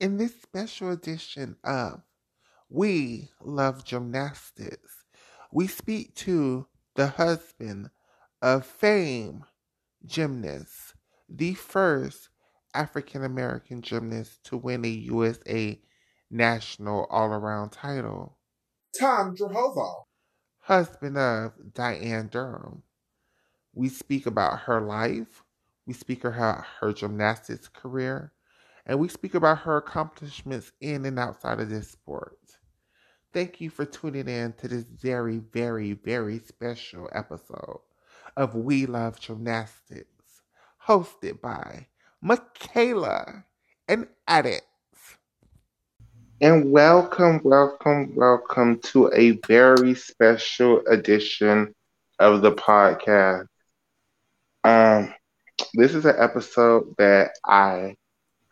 In this special edition of We Love Gymnastics, we speak to the husband of fame gymnast, the first African American gymnast to win a USA national all around title. Tom Drahozal, husband of Dianne Durham. We speak about her life, we speak about her gymnastics career, and we speak about her accomplishments in and outside of this sport. Thank you for tuning in to this very, very, very special episode of We Love Gymnastics, hosted by Makayla and Adex. And welcome, welcome, welcome to a very special edition of the podcast. Um, this is an episode that I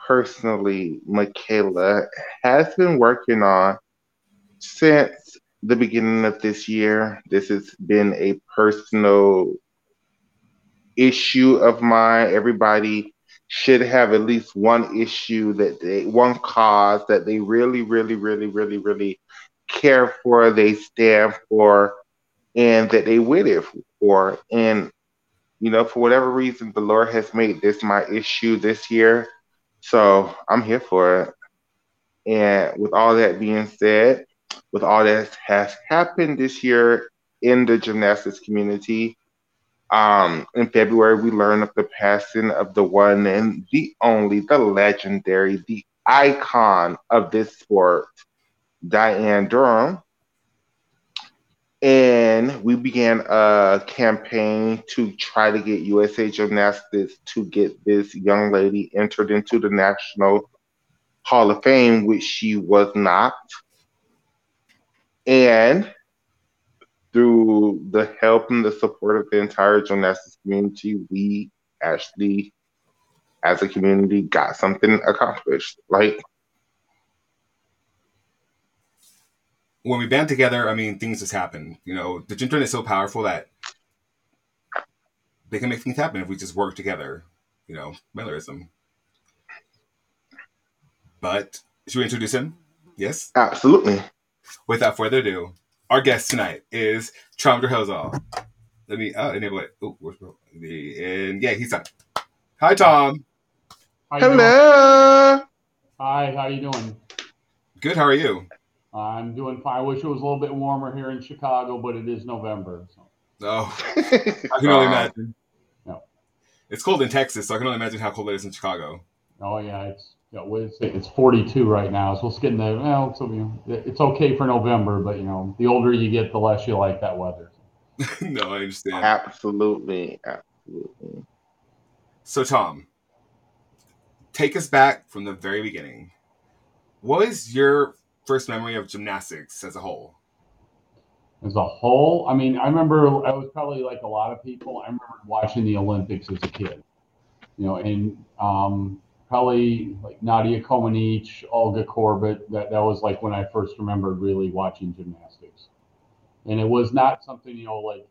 personally, Makayla, has been working on since the beginning of this year. This has been a personal issue of mine. Everybody should have at least one issue that they, one cause that they really, really, really, really, really care for, they stand for, and that they win it for. And, you know, for whatever reason, the Lord has made this my issue this year. So I'm here for it. And with all that being said, with all that has happened this year in the gymnastics community, um, in February we learned of the passing of the one and the only, the legendary, the icon of this sport, Dianne Durham. And we began a campaign to try to get USA Gymnastics to get this young lady entered into the National Hall of Fame, which she was not. And through the help and the support of the entire gymnastics community, we actually, as a community, got something accomplished. Like, when we band together, I mean, things just happen. You know, the internet is so powerful that they can make things happen if we just work together. You know, Millerism. But should we introduce him? Yes? Absolutely. Without further ado, our guest tonight is Tom Drahozal. Let me uh, enable it. Oh, where's And yeah, he's on. Hi, Tom. How Hello. Hi, how you doing? Good. How are you? I'm doing fine. I wish it was a little bit warmer here in Chicago, but it is November. So. Oh, I can only imagine. No. It's cold in Texas, so I can only imagine how cold it is in Chicago. Oh yeah, it's yeah, it's 42 right now, so it's getting the well, so, you know, it's okay for November, but you know, the older you get, the less you like that weather. no, I understand. Absolutely, absolutely. So, Tom, take us back from the very beginning. What is your first memory of gymnastics as a whole? As a whole, I mean, I remember I was probably like a lot of people. I remember watching the Olympics as a kid, you know, and um, probably like Nadia Comaneci, Olga Korbut. That that was like when I first remembered really watching gymnastics, and it was not something you know like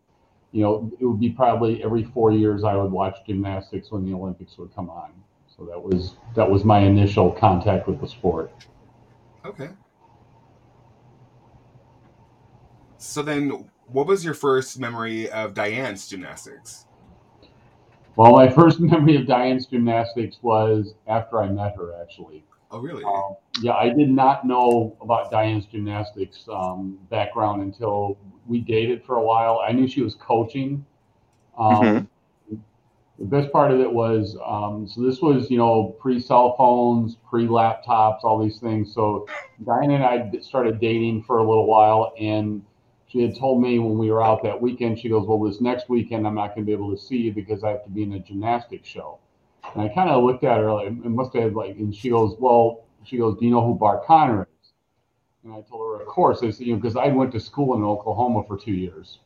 you know it would be probably every four years I would watch gymnastics when the Olympics would come on. So that was that was my initial contact with the sport. Okay. So then, what was your first memory of Dianne's gymnastics? Well, my first memory of Dianne's gymnastics was after I met her, actually. Oh, really? Um, yeah, I did not know about Dianne's gymnastics um, background until we dated for a while. I knew she was coaching. Um, mm-hmm. The best part of it was um, so this was, you know, pre cell phones, pre laptops, all these things. So Dianne and I started dating for a little while, and she had told me when we were out that weekend, she goes, Well, this next weekend, I'm not going to be able to see you because I have to be in a gymnastics show. And I kind of looked at her, like, it must have like, and she goes, Well, she goes, Do you know who Bart Conner is? And I told her, Of course. I said, You know, because I went to school in Oklahoma for two years.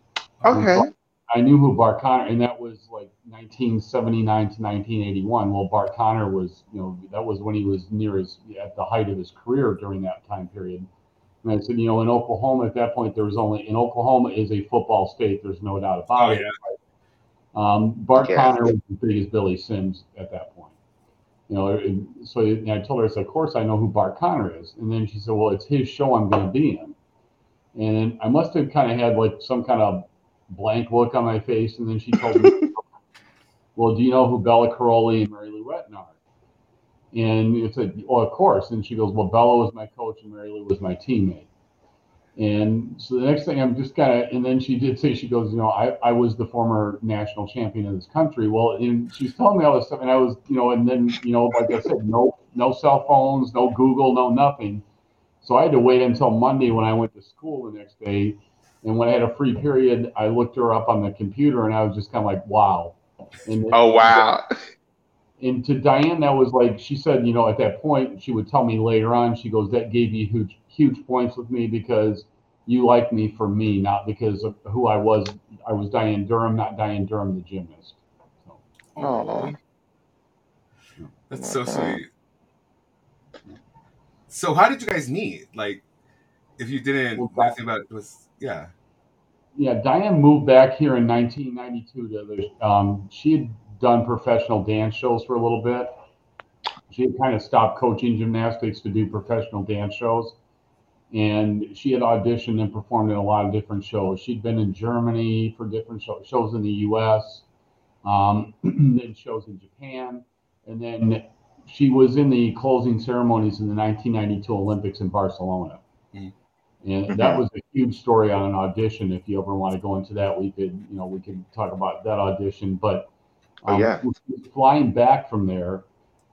Okay. I knew who Bart Conner, and that was like 1979 to 1981. Well, Bart Conner was, you know, that was when he was near his at the height of his career during that time period. And I said, you know, in Oklahoma at that point, there was only, in Oklahoma is a football state. There's no doubt about oh, it. Yeah. Um, Bart yeah. Conner was as big as Billy Sims at that point. you know, and so and I told her, I said, of course I know who Bart Conner is. And then she said, well, it's his show I'm going to be in. And I must have kind of had like some kind of blank look on my face. And then she told me, well, do you know who Bela Karolyi and Mary Lou Retton are? And it's a, well, of course. And she goes, well, Bela was my coach and Mary Lou was my teammate. And so the next thing I'm just kind of, and then she did say, she goes, you know, I, I was the former national champion of this country. Well, and she's telling me all this stuff. And I was, you know, and then, you know, like I said, no, no cell phones, no Google, no nothing. So I had to wait until Monday when I went to school the next day. And when I had a free period, I looked her up on the computer and I was just kind of like, wow. And oh, wow. And to Dianne, that was like, she said, you know, at that point, she would tell me later on, she goes, that gave you huge, huge points with me because you like me for me, not because of who I was. I was Dianne Durham, not Dianne Durham, the gymnast. So. Oh, that's so sweet. So, how did you guys meet? Like, if you didn't well, know anything about it, was yeah. Yeah, Dianne moved back here in 1992. To the, um, she had done professional dance shows for a little bit. She had kind of stopped coaching gymnastics to do professional dance shows and she had auditioned and performed in a lot of different shows. She'd been in Germany for different show, shows in the U.S., um, then shows in Japan, and then she was in the closing ceremonies in the 1992 Olympics in Barcelona. Mm. And that was a huge story on an audition. If you ever want to go into that, we could, you know, we could talk about that audition. But um, oh, yeah. flying back from there,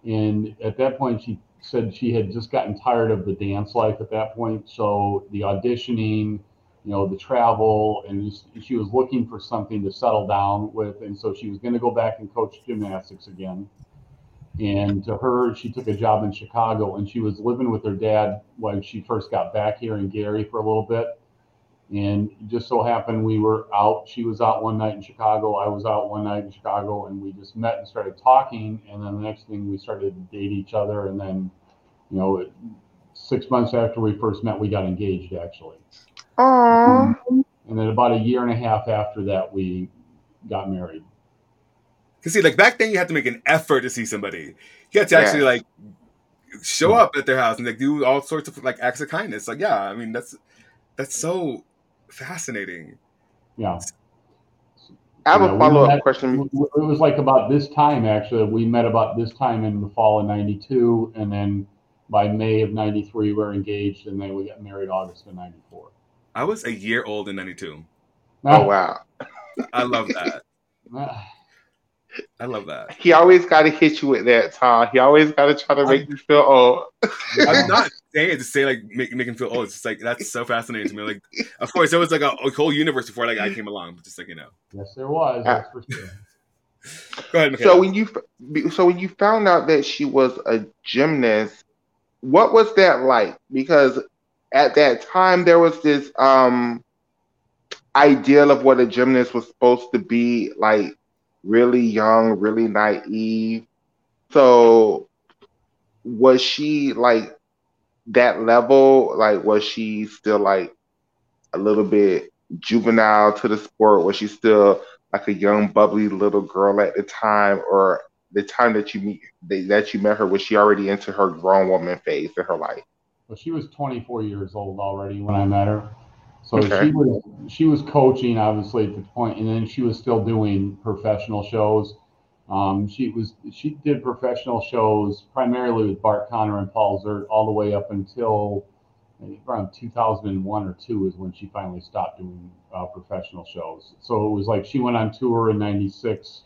and at that point, she said she had just gotten tired of the dance life at that point. So the auditioning, you know, the travel, and she was looking for something to settle down with. And so she was going to go back and coach gymnastics again. And to her, she took a job in Chicago and she was living with her dad when she first got back here in Gary for a little bit. And just so happened we were out. She was out one night in Chicago. I was out one night in Chicago, and we just met and started talking. And then the next thing, we started to date each other. And then, you know, six months after we first met, we got engaged actually. Aww. And then about a year and a half after that, we got married. Cause see, like back then, you had to make an effort to see somebody. You had to actually like show up at their house and like do all sorts of like acts of kindness. Like, yeah, I mean that's that's so fascinating. Yeah. I have yeah, a follow up question. It was like about this time, actually. We met about this time in the fall of 92. And then by May of 93, we were engaged. And then we got married August of 94. I was a year old in 92. Oh, ah. wow. I love that. Ah. I love that. He always got to hit you with that, Tom. He always got to try to make I'm, you feel old. I'm not saying to say like make, make him feel old. It's just like that's so fascinating to me. Like, of course, there was like a, a whole universe before like I came along, but just like you know. Yes, there was. Uh, that's for sure. Go ahead. So when you so when you found out that she was a gymnast, what was that like? Because at that time there was this um ideal of what a gymnast was supposed to be like really young, really naive. So was she like that level? Like was she still like a little bit juvenile to the sport? Was she still like a young, bubbly little girl at the time, or the time that you meet that you met her was she already into her grown woman phase in her life? Well, she was 24 years old already when I met her. So okay. she was she was coaching obviously at the point, and then she was still doing professional shows. Um, she was she did professional shows primarily with Bart Conner and Paul Ziert all the way up until around 2001 or two is when she finally stopped doing uh, professional shows. So it was like she went on tour in '96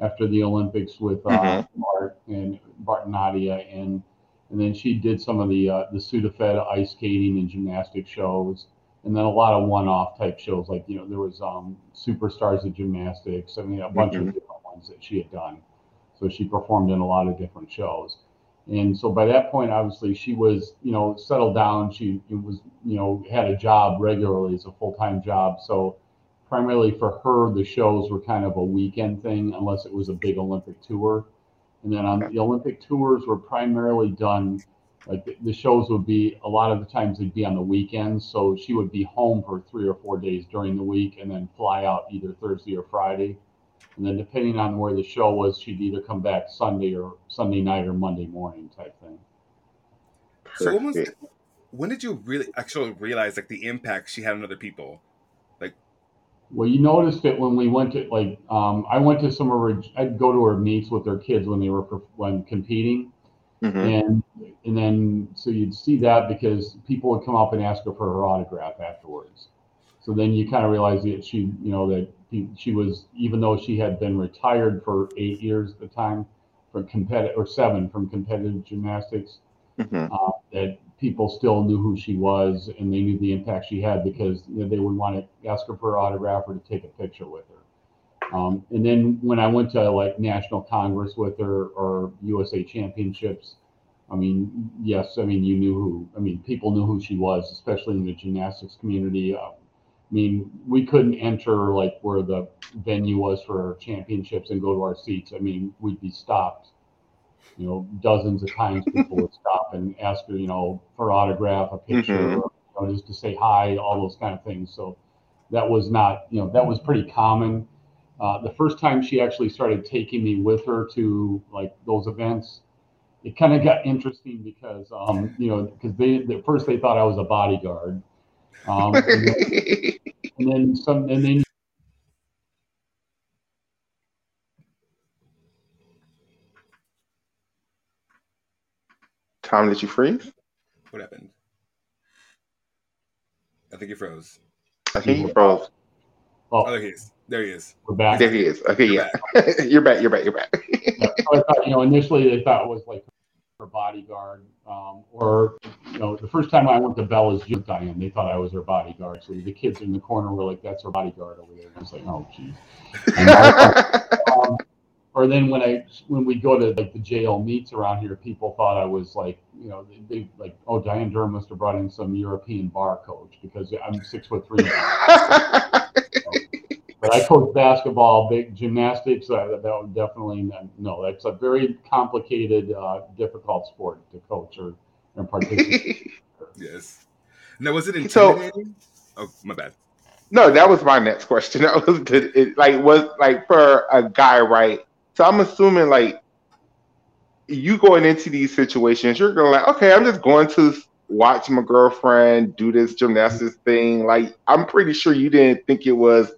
after the Olympics with uh, mm-hmm. Bart and Bart and Nadia, and and then she did some of the uh, the Sudafed ice skating and gymnastic shows and then a lot of one-off type shows like you know there was um, superstars of gymnastics i mean a bunch mm-hmm. of that she had done. So she performed in a lot of different shows. And so by that point obviously she was you know settled down. She was you know had a job regularly. As a full-time job. So primarily for her the shows were kind of a weekend thing unless it was a big olympic tour. And then on the olympic tours were primarily done like the shows would be a lot of the times they'd be on the weekends. So she would be home for three or four days during the week and then fly out either thursday or friday and then depending on where the show was, she'd either come back Sunday or Sunday night or Monday morning type thing. So when, was, when did you really actually realize like the impact she had on other people? Like, well, you noticed it when we went to like um, I went to some of her. I'd go to her meets with their kids when they were when competing, mm-hmm. and and then so you'd see that because people would come up and ask her for her autograph afterwards. So then you kind of realize that she, you know, that she was even though she had been retired for eight years at the time from competitive or seven from competitive gymnastics mm-hmm. uh, that people still knew who she was and they knew the impact she had because you know, they would want to ask her for her autograph or to take a picture with her. Um, and then when I went to like National Congress with her or USA Championships, I mean, yes, I mean, you knew who, I mean, people knew who she was, especially in the gymnastics community. Uh, I mean, we couldn't enter like where the venue was for our championships and go to our seats. I mean, we'd be stopped you know, dozens of times people would stop and ask her, you know, for autograph, a picture, mm-hmm. or, you know, just to say hi, all those kind of things. So that was not, you know, that was pretty common. Uh, the first time she actually started taking me with her to like those events, it kind of got interesting because, um, you know, because they at first they thought I was a bodyguard, um, and, and then some, and then Tom, did you freeze? What happened? I think he froze. I think he froze. Oh, oh there he is. There he is. We're back. There he is. Okay, yeah. you're back. You're back. You're back. yeah, I thought, you know, initially they thought it was like her bodyguard, um, or you know, the first time I went to Bela's gym, Dianne, they thought I was her bodyguard. So the kids in the corner were like, "That's her bodyguard over there." And I was like, "Oh, geez." um, or then when I when we go to like the JL meets around here, people thought I was like, you know, they, they like, oh, Dianne Durham must have brought in some European bar coach because I'm six foot three. but I coach basketball, big gymnastics. Uh, that would definitely no. That's a very complicated, uh, difficult sport to coach or and participate. yes. Now, was it intimidating? So, oh, my bad. No, that was my next question. That was it, like was like for a guy, right? So I'm assuming like you going into these situations, you're gonna like, okay, I'm just going to watch my girlfriend do this gymnastics thing. Like, I'm pretty sure you didn't think it was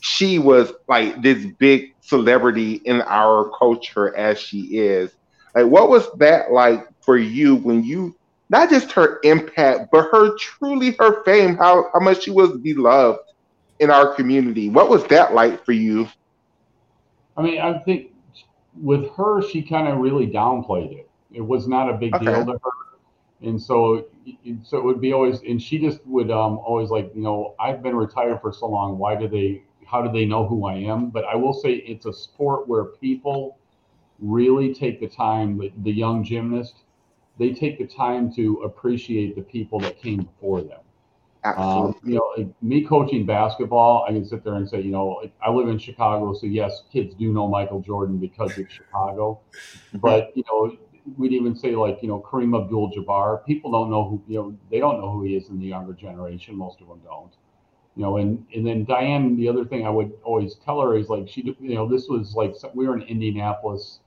she was like this big celebrity in our culture as she is. Like, what was that like for you when you not just her impact, but her truly her fame, how, how much she was beloved in our community? What was that like for you? I mean, I think with her, she kind of really downplayed it. It was not a big okay. deal to her, and so so it would be always, and she just would um, always like, you know, I've been retired for so long. Why do they? How do they know who I am? But I will say, it's a sport where people really take the time. The, young gymnast, they take the time to appreciate the people that came before them. Um, you know, me coaching basketball, I can sit there and say, you know, I live in Chicago, so yes, kids do know Michael Jordan because it's Chicago. but you know, we'd even say like, you know, Kareem Abdul-Jabbar. People don't know who, you know, they don't know who he is in the younger generation. Most of them don't. You know, and and then Dianne, the other thing I would always tell her is like she, you know, this was like we were in Indianapolis.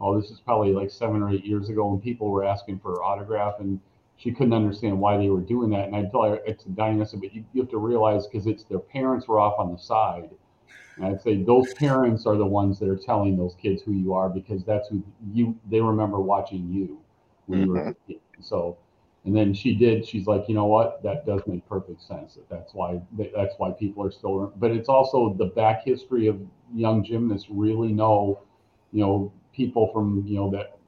Oh, this is probably like seven or eight years ago and people were asking for her autograph and she couldn't understand why they were doing that. And I tell her, it's a dynasty, but you, you have to realize because it's their parents were off on the side. And I'd say those parents are the ones that are telling those kids who you are because that's who you, they remember watching you when mm-hmm. you were a kid. So, and then she did, she's like, you know what? That does make perfect sense. That that's why, that's why people are still, but it's also the back history of young gymnasts really know, you know, people from, you know, that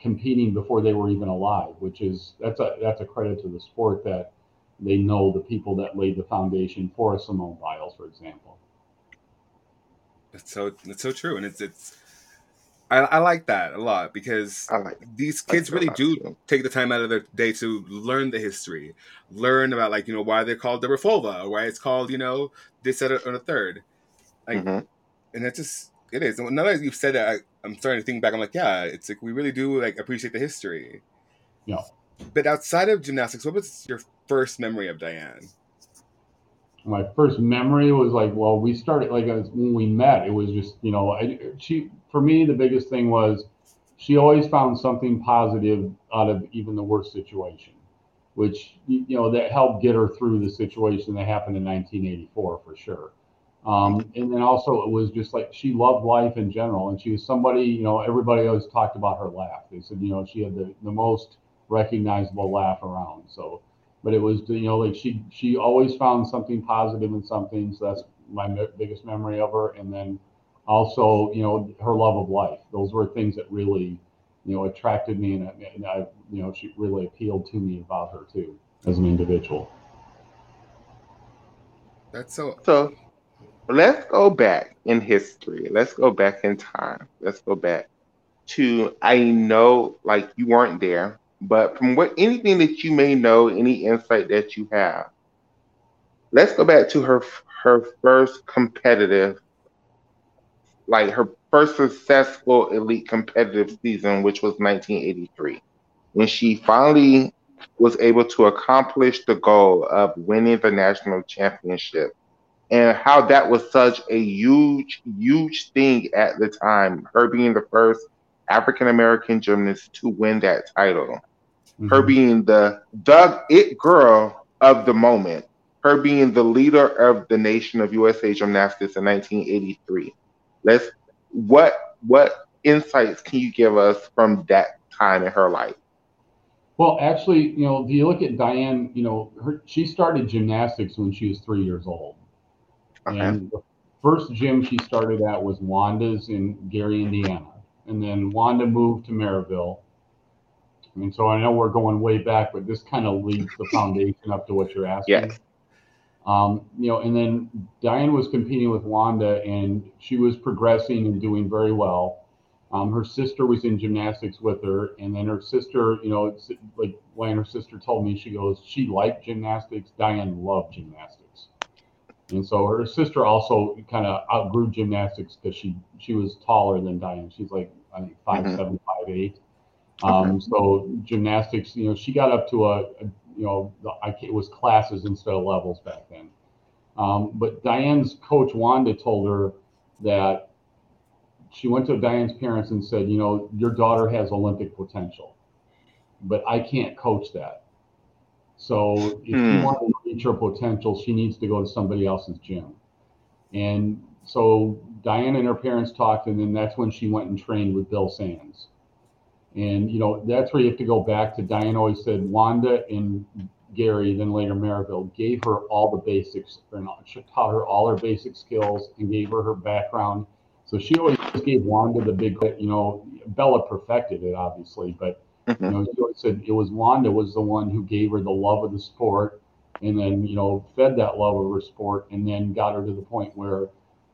competing before they were even alive, which is that's a that's a credit to the sport that they know the people that laid the foundation for Simone Biles, for example. That's so that's so true, and it's it's. I, I like that a lot because like these kids really do too. take the time out of their day to learn the history, learn about like you know why they're called the Refolva, why it's called you know this and a, a third, like, mm-hmm. and that's just it is. Now that you've said that, I, I'm starting to think back. I'm like, yeah, it's like we really do like appreciate the history. Yeah. But outside of gymnastics, what was your first memory of Dianne? My first memory was like, well, we started like when we met. It was just you know, I, she for me the biggest thing was she always found something positive out of even the worst situation, which you know that helped get her through the situation that happened in 1984 for sure. Um, and then also it was just like she loved life in general, and she was somebody you know everybody always talked about her laugh. They said you know she had the the most recognizable laugh around. So but it was you know like she she always found something positive in something so that's my me- biggest memory of her. And then also you know her love of life. Those were things that really you know attracted me and, and i you know she really appealed to me about her too as an individual. That's so so let's go back in history. Let's go back in time. Let's go back to i know like you weren't there but from what anything that you may know, any insight that you have, let's go back to her her first competitive, like her first successful elite competitive season, which was 1983, when she finally was able to accomplish the goal of winning the national championship. And how that was such a huge, huge thing at the time, her being the first African American gymnast to win that title mm-hmm. her being the the it girl of the moment, her being the leader of the nation of USA Gymnastics in 1983. Let's what what insights can you give us from that time in her life? Well, actually, you know, if you look at Dianne, you know, her, she started gymnastics when she was three years old. Okay. And the first gym she started at was Wanda's in Gary, Indiana. And then Wanda moved to Merrillville. I mean, so I know we're going way back, but this kind of leads the foundation up to what you're asking. Yes. Um, you know, and then Dianne was competing with Wanda, and she was progressing and doing very well. Um, her sister was in gymnastics with her, and then her sister, you know, it's like when her sister told me, she goes, she liked gymnastics. Dianne loved gymnastics, and so her sister also kind of outgrew gymnastics because she she was taller than Dianne. She's like I think five mm-hmm. seven, five eight. Um, so gymnastics, you know, she got up to a, a you know, I, it was classes instead of levels back then. Um, but Dianne's coach Wanda told her that she went to Dianne's parents and said, you know, your daughter has Olympic potential, but I can't coach that. So if hmm. you want to reach her potential, she needs to go to somebody else's gym. And so Dianne and her parents talked, and then that's when she went and trained with Bill Sands. And, you know, that's where you have to go back to Dianne always said Wanda and Gary, then later Merrillville, gave her all the basics, and taught her all her basic skills and gave her her background. So she always gave Wanda the big, you know, Bela perfected it, obviously, but, mm-hmm. you know, she always said it was Wanda was the one who gave her the love of the sport and then, you know, fed that love of her sport and then got her to the point where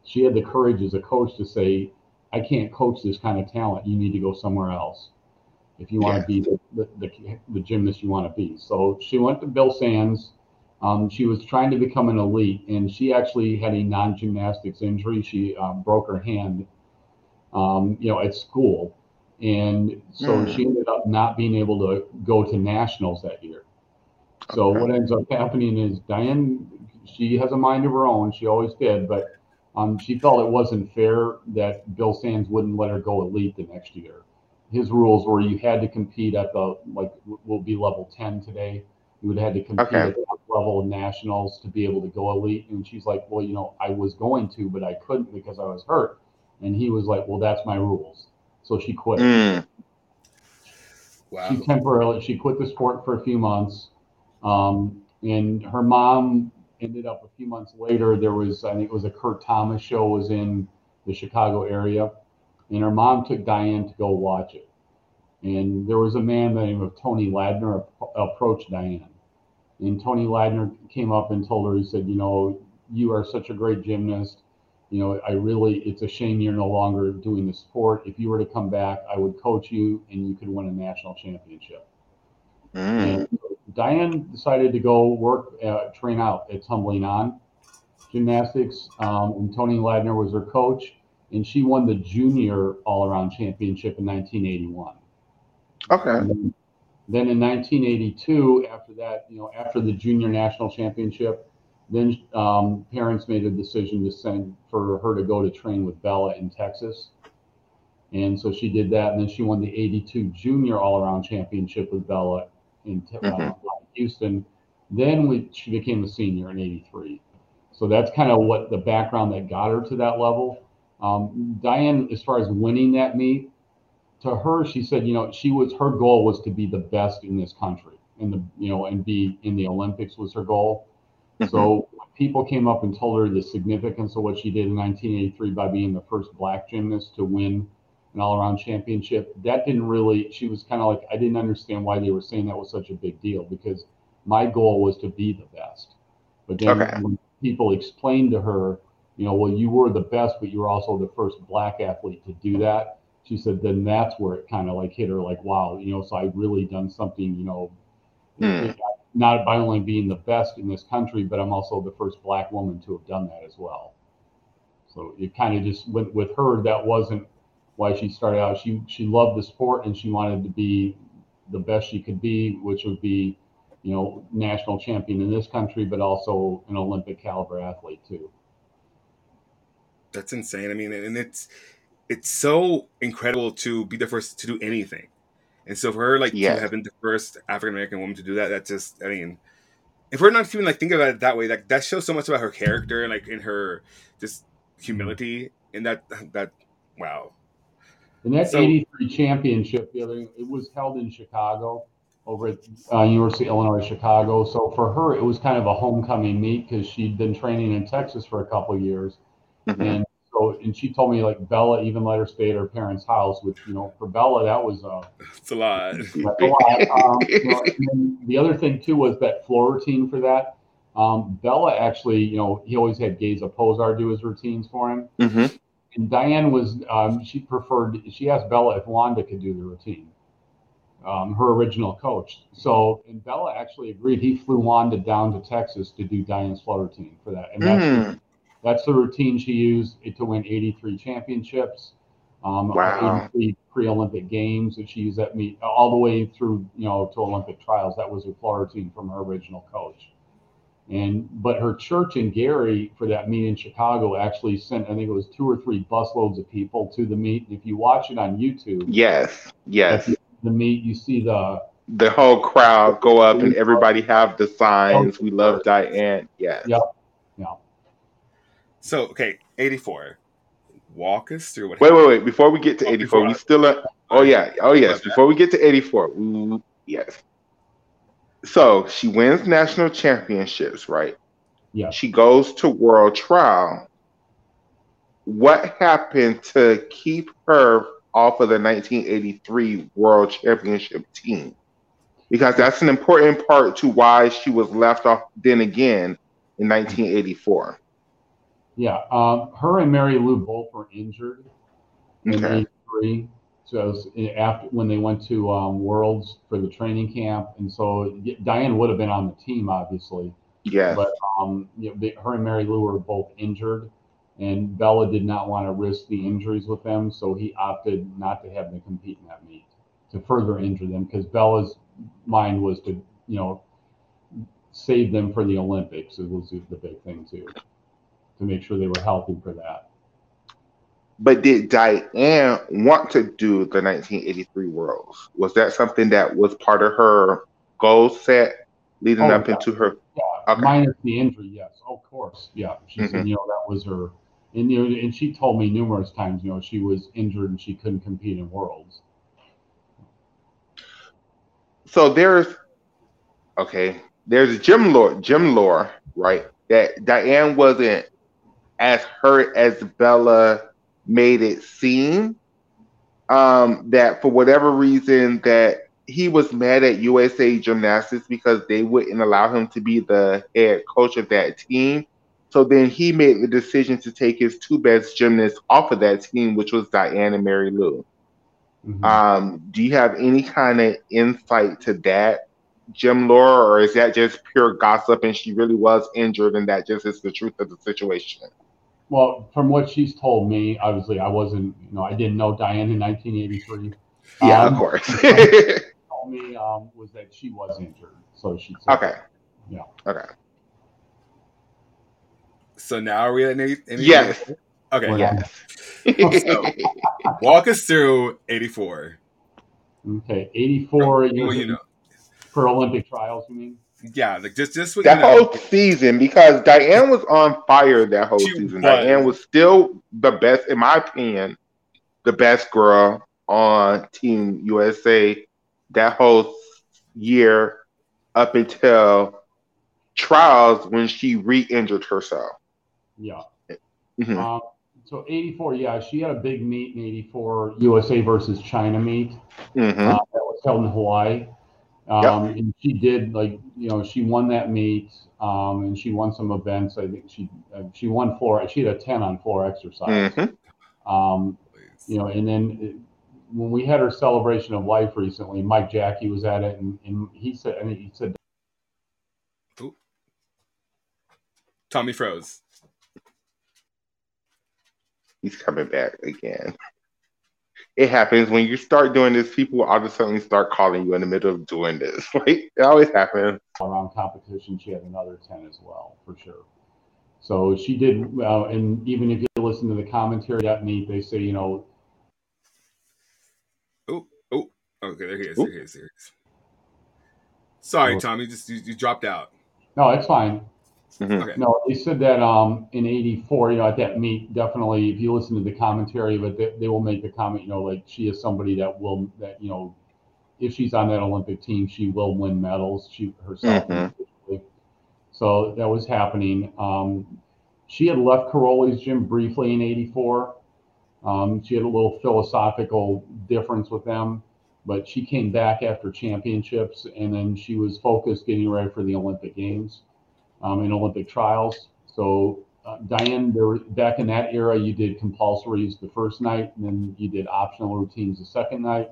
she had the courage as a coach to say, I can't coach this kind of talent. You need to go somewhere else if you want yeah. to be the, the, the, gymnast you want to be. So she went to Bill Sands. Um, she was trying to become an elite, and she actually had a non-gymnastics injury. She um, broke her hand, um, you know, at school, and so mm. she ended up not being able to go to nationals that year. So okay. what ends up happening is Dianne, she has a mind of her own. She always did, but um, she felt it wasn't fair that Bill Sands wouldn't let her go elite the next year his rules were you had to compete at the like will be level 10 today. You would have had to compete okay. at that level of nationals to be able to go elite. And she's like well you know i was going to but i couldn't because i was hurt. And he was like well that's my rules. So she quit. Mm. wow. she temporarily she quit the sport for a few months. Um, and her mom ended up a few months later. There was i think it was a kurt thomas show was in the chicago area and her mom took Dianne to go watch it. And there was a man by the name of Tony Ladner approached Dianne. And Tony Ladner came up and told her, he said, You know, you are such a great gymnast. You know, I really, it's a shame you're no longer doing the sport. If you were to come back, I would coach you and you could win a national championship. Mm. And Dianne decided to go work, uh, train out at Tumbling On Gymnastics. Um, and Tony Ladner was her coach and she won the junior all around championship in 1981. Okay. Then, then, in 1982, after that, you know, after the junior national championship, Then um, parents made a decision to send for her to go to train with Bela in Texas. And so she did that. And then she won the 82 junior all around championship with Bela in uh, mm-hmm. Houston. Then we, she became a senior in 83. So that's kind of what the background that got her to that level. Um, Dianne, as far as winning that meet, to her, she said, you know, she was her goal was to be the best in this country, and the you know, and be in the Olympics was her goal. Mm-hmm. So people came up and told her the significance of what she did in 1983 by being the first black gymnast to win an all-around championship. That didn't really. She was kind of like, I didn't understand why they were saying that was such a big deal because my goal was to be the best. But then okay. when people explained to her, you know, well, you were the best, but you were also the first black athlete to do that. She said, then that's where it kind of like hit her, like, wow, you know, so I've really done something, you know, mm. not by only being the best in this country, but I'm also the first black woman to have done that as well. So it kind of just went with her. That wasn't why she started out. She she loved the sport and she wanted to be the best she could be, which would be you know, national champion in this country, but also an Olympic caliber athlete too. That's insane. I mean, and it's it's so incredible to be the first to do anything. And so for her, like yeah. to have been the first African American woman to do that, that just I mean, if we're not even like think about it that way, like that shows so much about her character and like in her just humility and that that wow. And that so, 83 championship, the other it was held in Chicago over at uh, University of Illinois Chicago. So for her, it was kind of a homecoming meet because she'd been training in Texas for a couple years, mm-hmm. and so and she told me like Bela even let her stay at her parents' house, which you know for Bela that was uh, it's a lot. A lot. Um, you know, the other thing too was that floor routine for that. Um, Bela actually, you know, he always had Geza Pozsar do his routines for him. Mm-hmm. And Dianne was, um, she preferred, she asked Bela if Wanda could do the routine um, her original coach. So, and Bela actually agreed. He flew Wanda down to Texas to do Dianne's flow routine for that, and that's mm. That's the routine she used to win 83 championships, um, wow. 83 pre-Olympic games that she used that meet all the way through, you know, to Olympic trials. That was her flow routine from her original coach. And but her church in Gary for that meet in Chicago actually sent I think it was two or three busloads of people to the meet. And if you watch it on YouTube, yes, yes, the meet, you see the the whole crowd go up and everybody have the signs. We love Dianne. Yeah. Yep. Yeah. So okay, eighty four. Walk us through what. Wait, happened. wait, wait! Before we get to eighty four, we still. Uh, oh yeah, oh yes. Before we get to eighty four, yes. So she wins national championships, right? Yeah. She goes to world trial. What happened to keep her off of the 1983 World Championship team because that's an important part to why she was left off then again in 1984. Yeah, um, her and Mary Lou both were injured in okay. 83. So after when they went to um, Worlds for the training camp, and so Dianne would have been on the team, obviously. Yeah. But um, you know, they, her and Mary Lou were both injured, and Bela did not want to risk the injuries with them, so he opted not to have them compete in that meet to further injure them because Bela's mind was to, you know, save them for the Olympics. It was the big thing too, to make sure they were healthy for that. But did Dianne want to do the 1983 Worlds? Was that something that was part of her goal set leading oh, up yeah. into her? Yeah, okay. minus the injury, yes, of course, yeah. She mm-hmm. said, you know, that was her and you know, and she told me numerous times, you know, she was injured and she couldn't compete in worlds. So there's okay, there's gym lore, gym lore, right? That Dianne wasn't as hurt as Bela made it seem. Um, that for whatever reason that he was mad at USA Gymnastics because they wouldn't allow him to be the head coach of that team so then he made the decision to take his two best gymnasts off of that team, which was Dianne and Mary Lou. Mm-hmm. Um, do you have any kind of insight to that, gym lore, or is that just pure gossip and she really was injured and that just is the truth of the situation? Well, from what she's told me, obviously I wasn't, you know, I didn't know Dianne in 1983. Yeah, um, of course. told me um, was that she was injured, so she said, okay, yeah, okay. So now are we at 80? Yes. Okay. Yes. so, walk us through 84. Okay, 84 Well, you know. for Olympic trials, you mean? Yeah, like just just what that you know. whole season because Dianne was on fire that whole She season. was. Dianne was still the best, in my opinion, the best girl on Team USA that whole year up until trials when she re-injured herself. Yeah. Mhm. Um, so 84, yeah, she had a big meet in 84, USA versus China meet Mhm. uh, that was held in Hawaii. Um, And she did like you know she won that meet um, and she won some events. I think she uh, she won four. She had a 10 on floor exercise. Mhm. Um, you know, and then uh, when we had our celebration of life recently, Mike Jacki was at it, and, and he said, and he said, Tommy froze. He's coming back again. It happens when you start doing this. People all of a sudden start calling you in the middle of doing this. Like it always happens. around competition, she had another 10 as well, for sure. So she did, uh, and even if you listen to the commentary at meet, they say, you know, Oh, oh, okay, there he is. There he is. There he is. Sorry, Oh. Tommy, just you, you dropped out. no, it's fine. Mhm. Okay. No, they said that um, in '84, you know, at that meet, definitely, if you listen to the commentary, but they, they will make the comment, you know, like she is somebody that will, that you know, if she's on that Olympic team, she will win medals. She herself. Mhm. So that was happening. Um, she had left Karolyi's gym briefly in '84. Um, she had a little philosophical difference with them, but she came back after championships, and then she was focused getting ready for the Olympic Games um, in Olympic trials. So, uh, Dianne, there back in that era, you did compulsories the first night, and then you did optional routines the second night.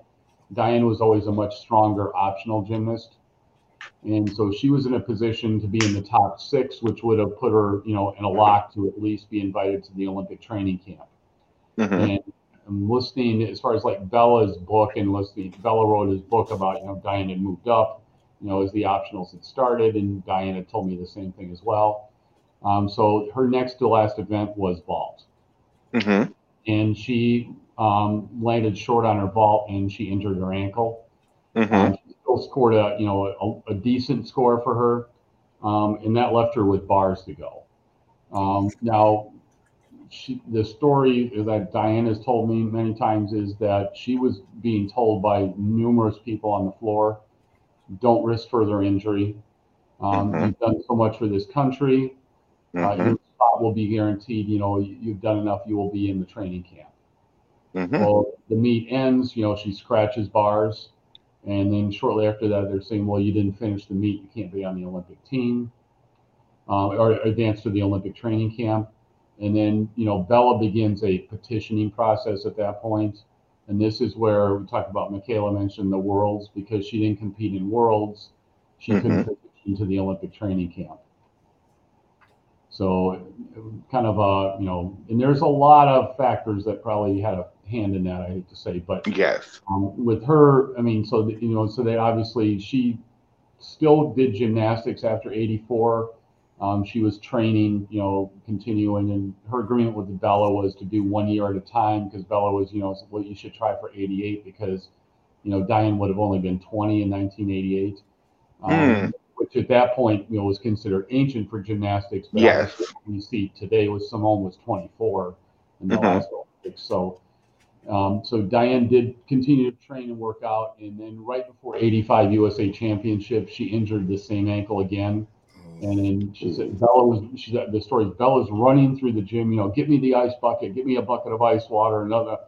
Dianne was always a much stronger optional gymnast, and so she was in a position to be in the top six, which would have put her, you know, in a lock to at least be invited to the Olympic training camp. Mhm. And I'm listening as far as like Bela's book and listening. Bella wrote his book about you know Dianne had moved up, you know, as the optionals had started, and Diana told me the same thing as well. Um, so her next to last event was vault, Mhm. and she um, landed short on her vault and she injured her ankle. Mhm. Um, she still scored a you know a, a decent score for her, um, and that left her with bars to go. Um, now, she, the story that Dianne has told me many times is that she was being told by numerous people on the floor, "Don't risk further injury. Um, Mhm. You've done so much for this country. Uh, Mhm. your spot will be guaranteed. You know, you- you've done enough. You will be in the training camp." Mhm. Well, the meet ends, you know, she scratches bars. And then shortly after that, they're saying, well, you didn't finish the meet. You can't be on the Olympic team uh, or advance to the Olympic training camp. And then, you know, Bela begins a petitioning process at that point. And this is where we talk about Makayla mentioned the worlds because she didn't compete in worlds. She couldn't petition into the Olympic training camp. So, kind of a, you know, and there's a lot of factors that probably had a hand in that. I hate to say, but Yes. um, with her, I mean, so that, you know, so they obviously she still did gymnastics after '84. Um, she was training, you know, continuing, and her agreement with Bela was to do one year at a time because Bela was, you know, what well, you should try for '88 because, you know, Dianne would have only been 20 in 1988. Um, Mm. Which at that point, you know, was considered ancient for gymnastics. But Yes. we see today was Simone was 24 in the Mhm. last Olympics. So, um, so Dianne did continue to train and work out, and then right before 85 USA Championship, she injured the same ankle again. And then she said Bela was she said the story is Bela's running through the gym, you know, get me the ice bucket, get me a bucket of ice water, another.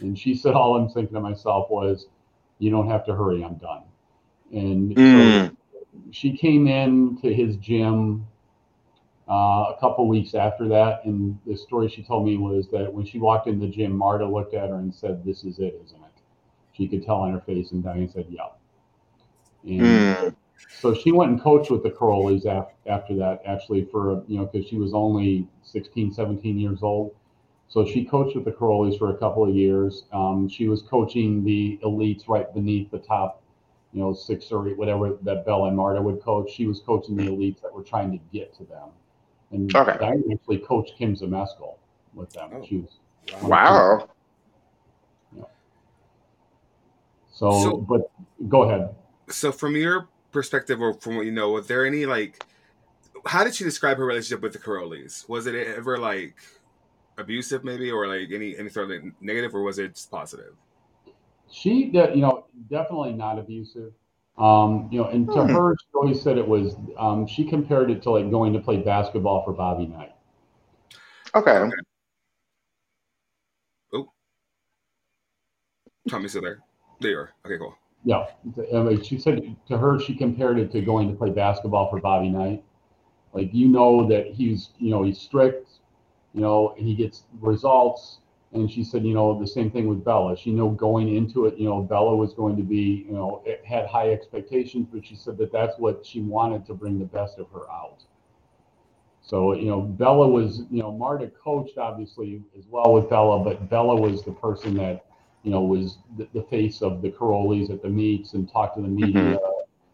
And she said all I'm thinking to myself was, you don't have to hurry, I'm done. And so Mm. she came in to his gym uh, a couple weeks after that, and the story she told me was that when she walked in the gym, Marta looked at her and said, "This is it, isn't it?" She could tell on her face, and Dianne said, "Yeah." And Mm. So she went and coached with the Karolyis af- after that, actually, for you know, because she was only 16, 17 years old. So she coached with the Karolyis for a couple of years. Um, she was coaching the elites right beneath the top, you know, six or eight, whatever that Bela and Marta would coach. She was coaching the elites that were trying to get to them. And Okay. Dianne actually coached Kim Zmeskal with them. Oh. She was Wow. so, So- but go ahead. So, from your perspective, or from what you know, was there any like, how did she describe her relationship with the Karolyis? Was it ever like abusive, maybe, or like any any sort of negative, or was it just positive? She, de- you know, definitely not abusive. Um, you know, and to Hmm. her, she always said it was. Um, she compared it to like going to play basketball for Bobby Knight. Okay. Tommy's still there. There you are. Okay, cool. Yeah, I mean, she said to her, she compared it to going to play basketball for Bobby Knight. Like you know that he's, you know, he's strict, you know, he gets results. And she said, you know, the same thing with Bela. She knew going into it, you know, Bela was going to be, you know, had high expectations, but she said that that's what she wanted to bring the best of her out. So, you know, Bela was, you know, Marta coached obviously as well with Bela, but Bela was the person that you know, was the, the face of the Karolyis at the meets and talked to the mm-hmm. media.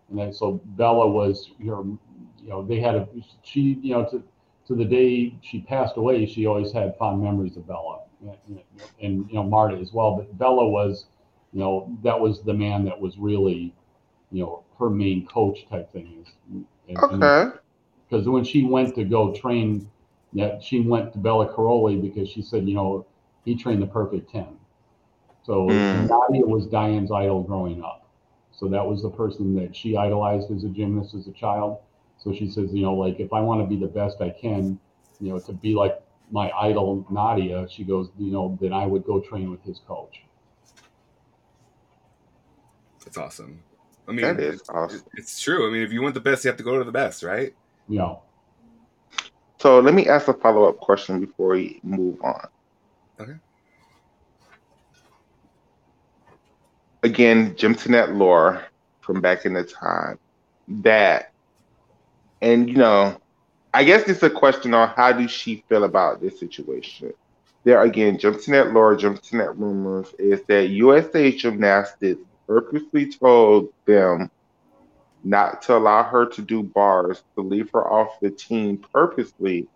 And then so Bela was, you know, you know, they had a, she, you know, to, to the day she passed away, she always had fond memories of Bela and, and, you know, Marta as well. But Bela was, you know, that was the man that was really, you know, her main coach type thing. Is, and, Okay. because when she went to go train, yeah, she went to Bela Karolyi because she said, you know, he trained the perfect 10. So Mm. Nadia was Dianne's idol growing up. So that was the person that she idolized as a gymnast as a child. So she says, you know, like if I want to be the best I can, you know, to be like my idol Nadia, she goes, you know, then I would go train with his coach. That's awesome. I mean, That is it's, awesome. it's true. I mean, if you want the best, you have to go to the best, right? You know, So let me ask a follow up question before we move on. Okay. Again, Gymtonet lore from back in the time that, and you know, I guess it's a question on how do she feel about this situation. There again, Gymtonet lore, Gymtonet rumors is that USA Gymnastics purposely told them not to allow her to do bars, to leave her off the team purposely,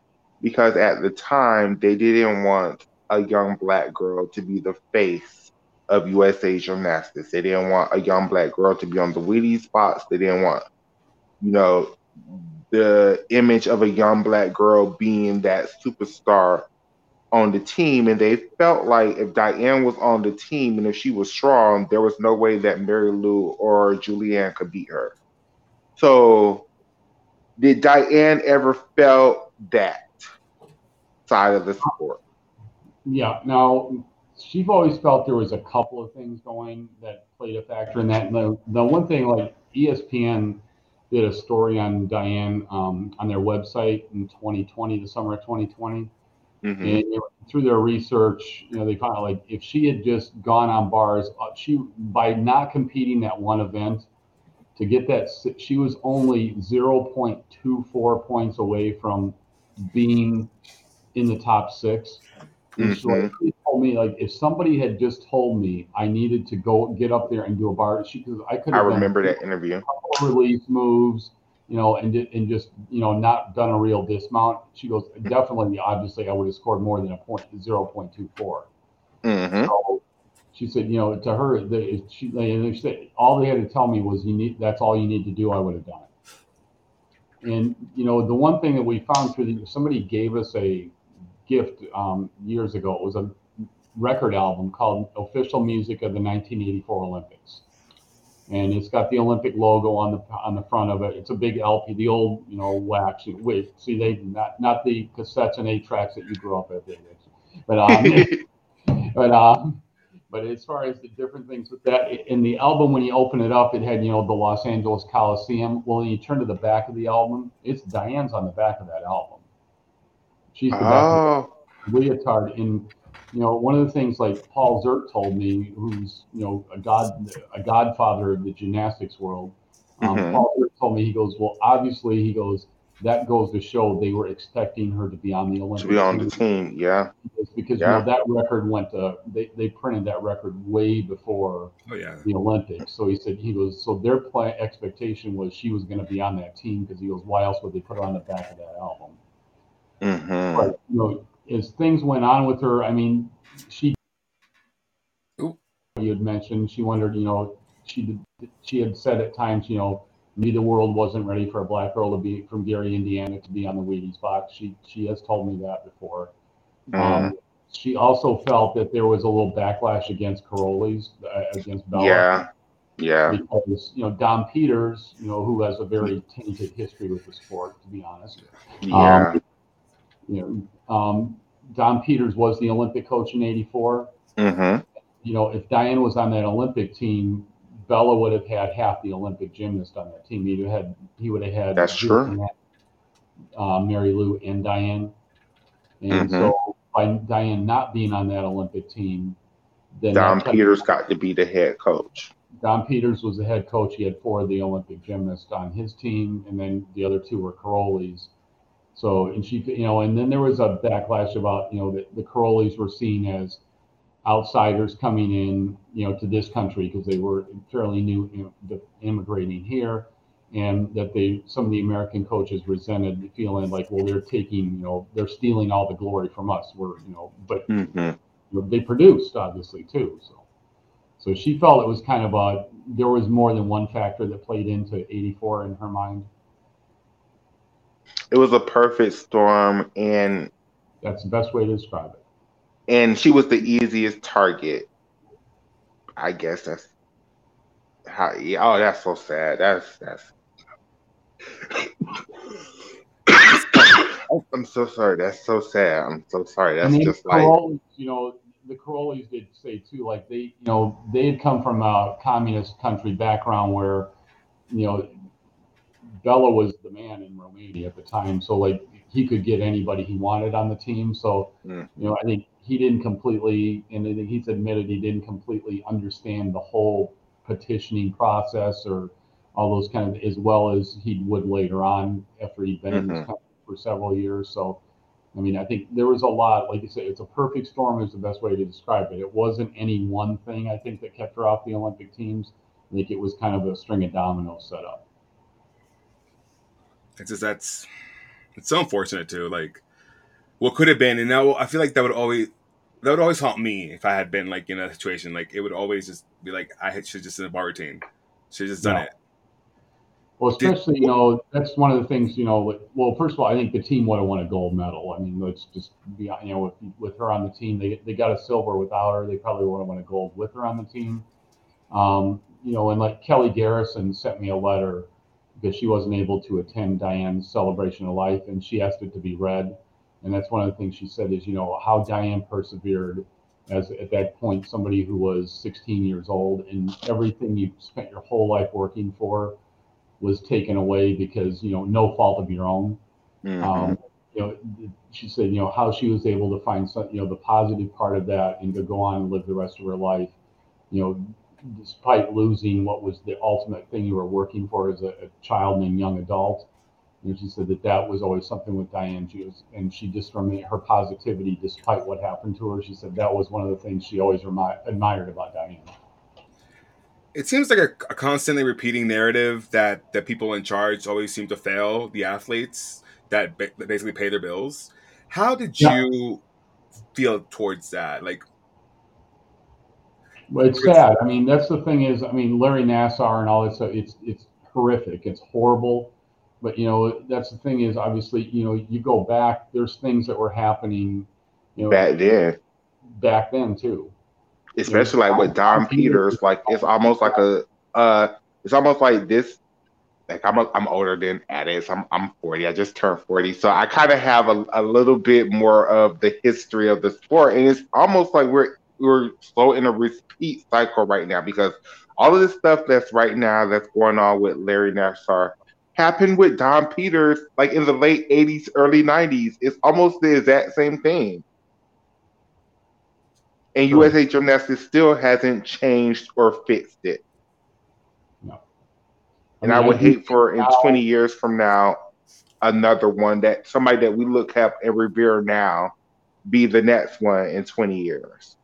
because at the time they didn't want a young black girl to be the face of USA Gymnastics. They didn't want a young black girl to be on the Wheaties spots. They didn't want, you know, the image of a young black girl being that superstar on the team. And they felt like if Dianne was on the team and if she was strong, there was no way that Mary Lou or Julianne could beat her. So, did Dianne ever felt that side of the sport? Yeah. Now, she's always felt there was a couple of things going that played a factor in that. And the, the one thing, like ESPN did a story on Dianne um, on their website in 2020, the summer of 2020. Mhm. And you know, through their research, you know, they found like if she had just gone on bars, uh, she by not competing that one event to get that, she was only 0.24 points away from being in the top six. Like, she told me like if somebody had just told me I needed to go get up there and do a bar, she because I could I have done remember that interview. release moves, you know, and and just you know not done a real dismount. She goes definitely, obviously, I would have scored more than a point zero point two four. hmm So she said, you know, to her, the, she, they, she said, all they had to tell me was you need that's all you need to do. I would have done it. And you know, the one thing that we found through the, somebody gave us a gift um, years ago. It was a record album called "Official Music of the 1984 Olympics." and it's got the Olympic logo on the on the front of it. It's a big LP, the old you know wax. Wait, see they not not the cassettes and eight tracks that you grew up with, but um, but um, but as far as the different things with that in the album, when you open it up, it had you know the Los Angeles Coliseum. Well, when you turn to the back of the album, it's Dianne's on the back of that album. She's the back of Oh, the leotard in you know one of the things like paul ziert told me who's you know a god a godfather of the gymnastics world um, Mhm. paul ziert told me he goes well obviously he goes that goes to show they were expecting her to be on the olympic to be on the team team, yeah. because, because Yeah. you know that record went to they, they printed that record way before Oh yeah. the olympics so he said he goes so their play, expectation was she was going to be on that team because he goes why else would they put her on the back of that album Mm-hmm. But you know, as things went on with her, I mean, she Ooh. you had mentioned she wondered, you know, she did, she had said at times, you know, maybe the world wasn't ready for a black girl to be from Gary, Indiana, to be on the Wheaties box. She she has told me that before. Mhm. Um, she also felt that there was a little backlash against Karolyi's, uh, against Bela. Yeah. Yeah. Because you know Don Peters, you know, who has a very tainted history with the sport, to be honest. Yeah. You know, um, Don Peters was the Olympic coach in '84. Mm-hmm. You know, if Dianne was on that Olympic team, Bela would have had half the Olympic gymnasts on that team. He'd have had he would have had That's true. Uh, Mary Lou and Dianne, and Mhm. so by Dianne not being on that Olympic team, then Don Peters got to be the head coach. Don Peters was the head coach. He had four of the Olympic gymnasts on his team, and then the other two were Karolyi's. So, and she, you know, and then there was a backlash about, you know, that the Karolyi's were seen as outsiders coming in, you know, to this country because they were fairly new, you know, immigrating here, and that they, some of the American coaches resented the feeling like, well, they're taking, you know, they're stealing all the glory from us. We're, you know, but Mm-hmm. they produced obviously too. So, so she felt it was kind of a there was more than one factor that played into '84 in her mind. It was a perfect storm, and That's the best way to describe it. and she was the easiest target. I guess that's how. Yeah, oh, that's so sad. That's that's. I'm so sorry. That's so sad. I'm so sorry. That's just like you know, the Karolyi's did say too, like they, you know, they had come from a communist country background where, you know, Bela was the man in Romania at the time, so like he could get anybody he wanted on the team. So, Mm. you know, I think he didn't completely, and I think he's admitted he didn't completely understand the whole petitioning process or all those kind of, as well as he would later on after he'd been in this Mhm. country for several years. So, I mean, I think there was a lot, like you said, it's a perfect storm is the best way to describe it. It wasn't any one thing, I think, that kept her off the Olympic teams. I think it was kind of a string of dominoes set up. It's just that's it's so unfortunate too. Like what could have been, and now I feel like that would always that would always haunt me if I had been like in a situation. Like it would always just be like I should just in a bar routine, should just done Yeah. it. Well, Did- especially, you know, that's one of the things, you know, like, well, first of all, I think the team would have won a gold medal. I mean, let's just be, you know, with, with her on the team, they, they got a silver without her. They probably would have won a gold with her on the team. Um, you know, and like Kelly Garrison sent me a letter because she wasn't able to attend Dianne's celebration of life and she asked it to be read. And that's one of the things she said is, you know, how Dianne persevered as at that point, somebody who was 16 years old and everything you spent your whole life working for was taken away because you know no fault of your own. Mhm. Um, you know, she said you know how she was able to find some you know the positive part of that and to go on and live the rest of her life. You know, despite losing what was the ultimate thing you were working for as a, a child and young adult. And she said that that was always something with Dianne. She was, and she just remained her positivity despite what happened to her. She said that was one of the things she always remi- admired about Dianne. It seems like a, a constantly repeating narrative that that people in charge always seem to fail the athletes that, ba- that basically pay their bills. How did Yeah. you feel towards that? Like, Well, it's sad. I mean, that's the thing is, I mean, Larry Nassar and all that stuff. It's it's horrific. It's horrible. But you know, that's the thing is, obviously, you know, you go back. There's things that were happening, you know, back then, back then too. especially like with Don Peters, like it's almost like a uh, it's almost like this. Like I'm a, I'm older than Adex. I'm I'm 40. I just turned 40, so I kind of have a, a little bit more of the history of the sport, and it's almost like we're we're so in a repeat cycle right now because all of this stuff that's right now that's going on with Larry Nassar happened with Don Peters like in the late 80s, early 90s. It's almost the exact same thing. And hmm. Sure. USA Gymnastics still hasn't changed or fixed it. No. And I, mean, would hate for in now- 20 years from now, another one that somebody that we look up and revere now be the next one in 20 years.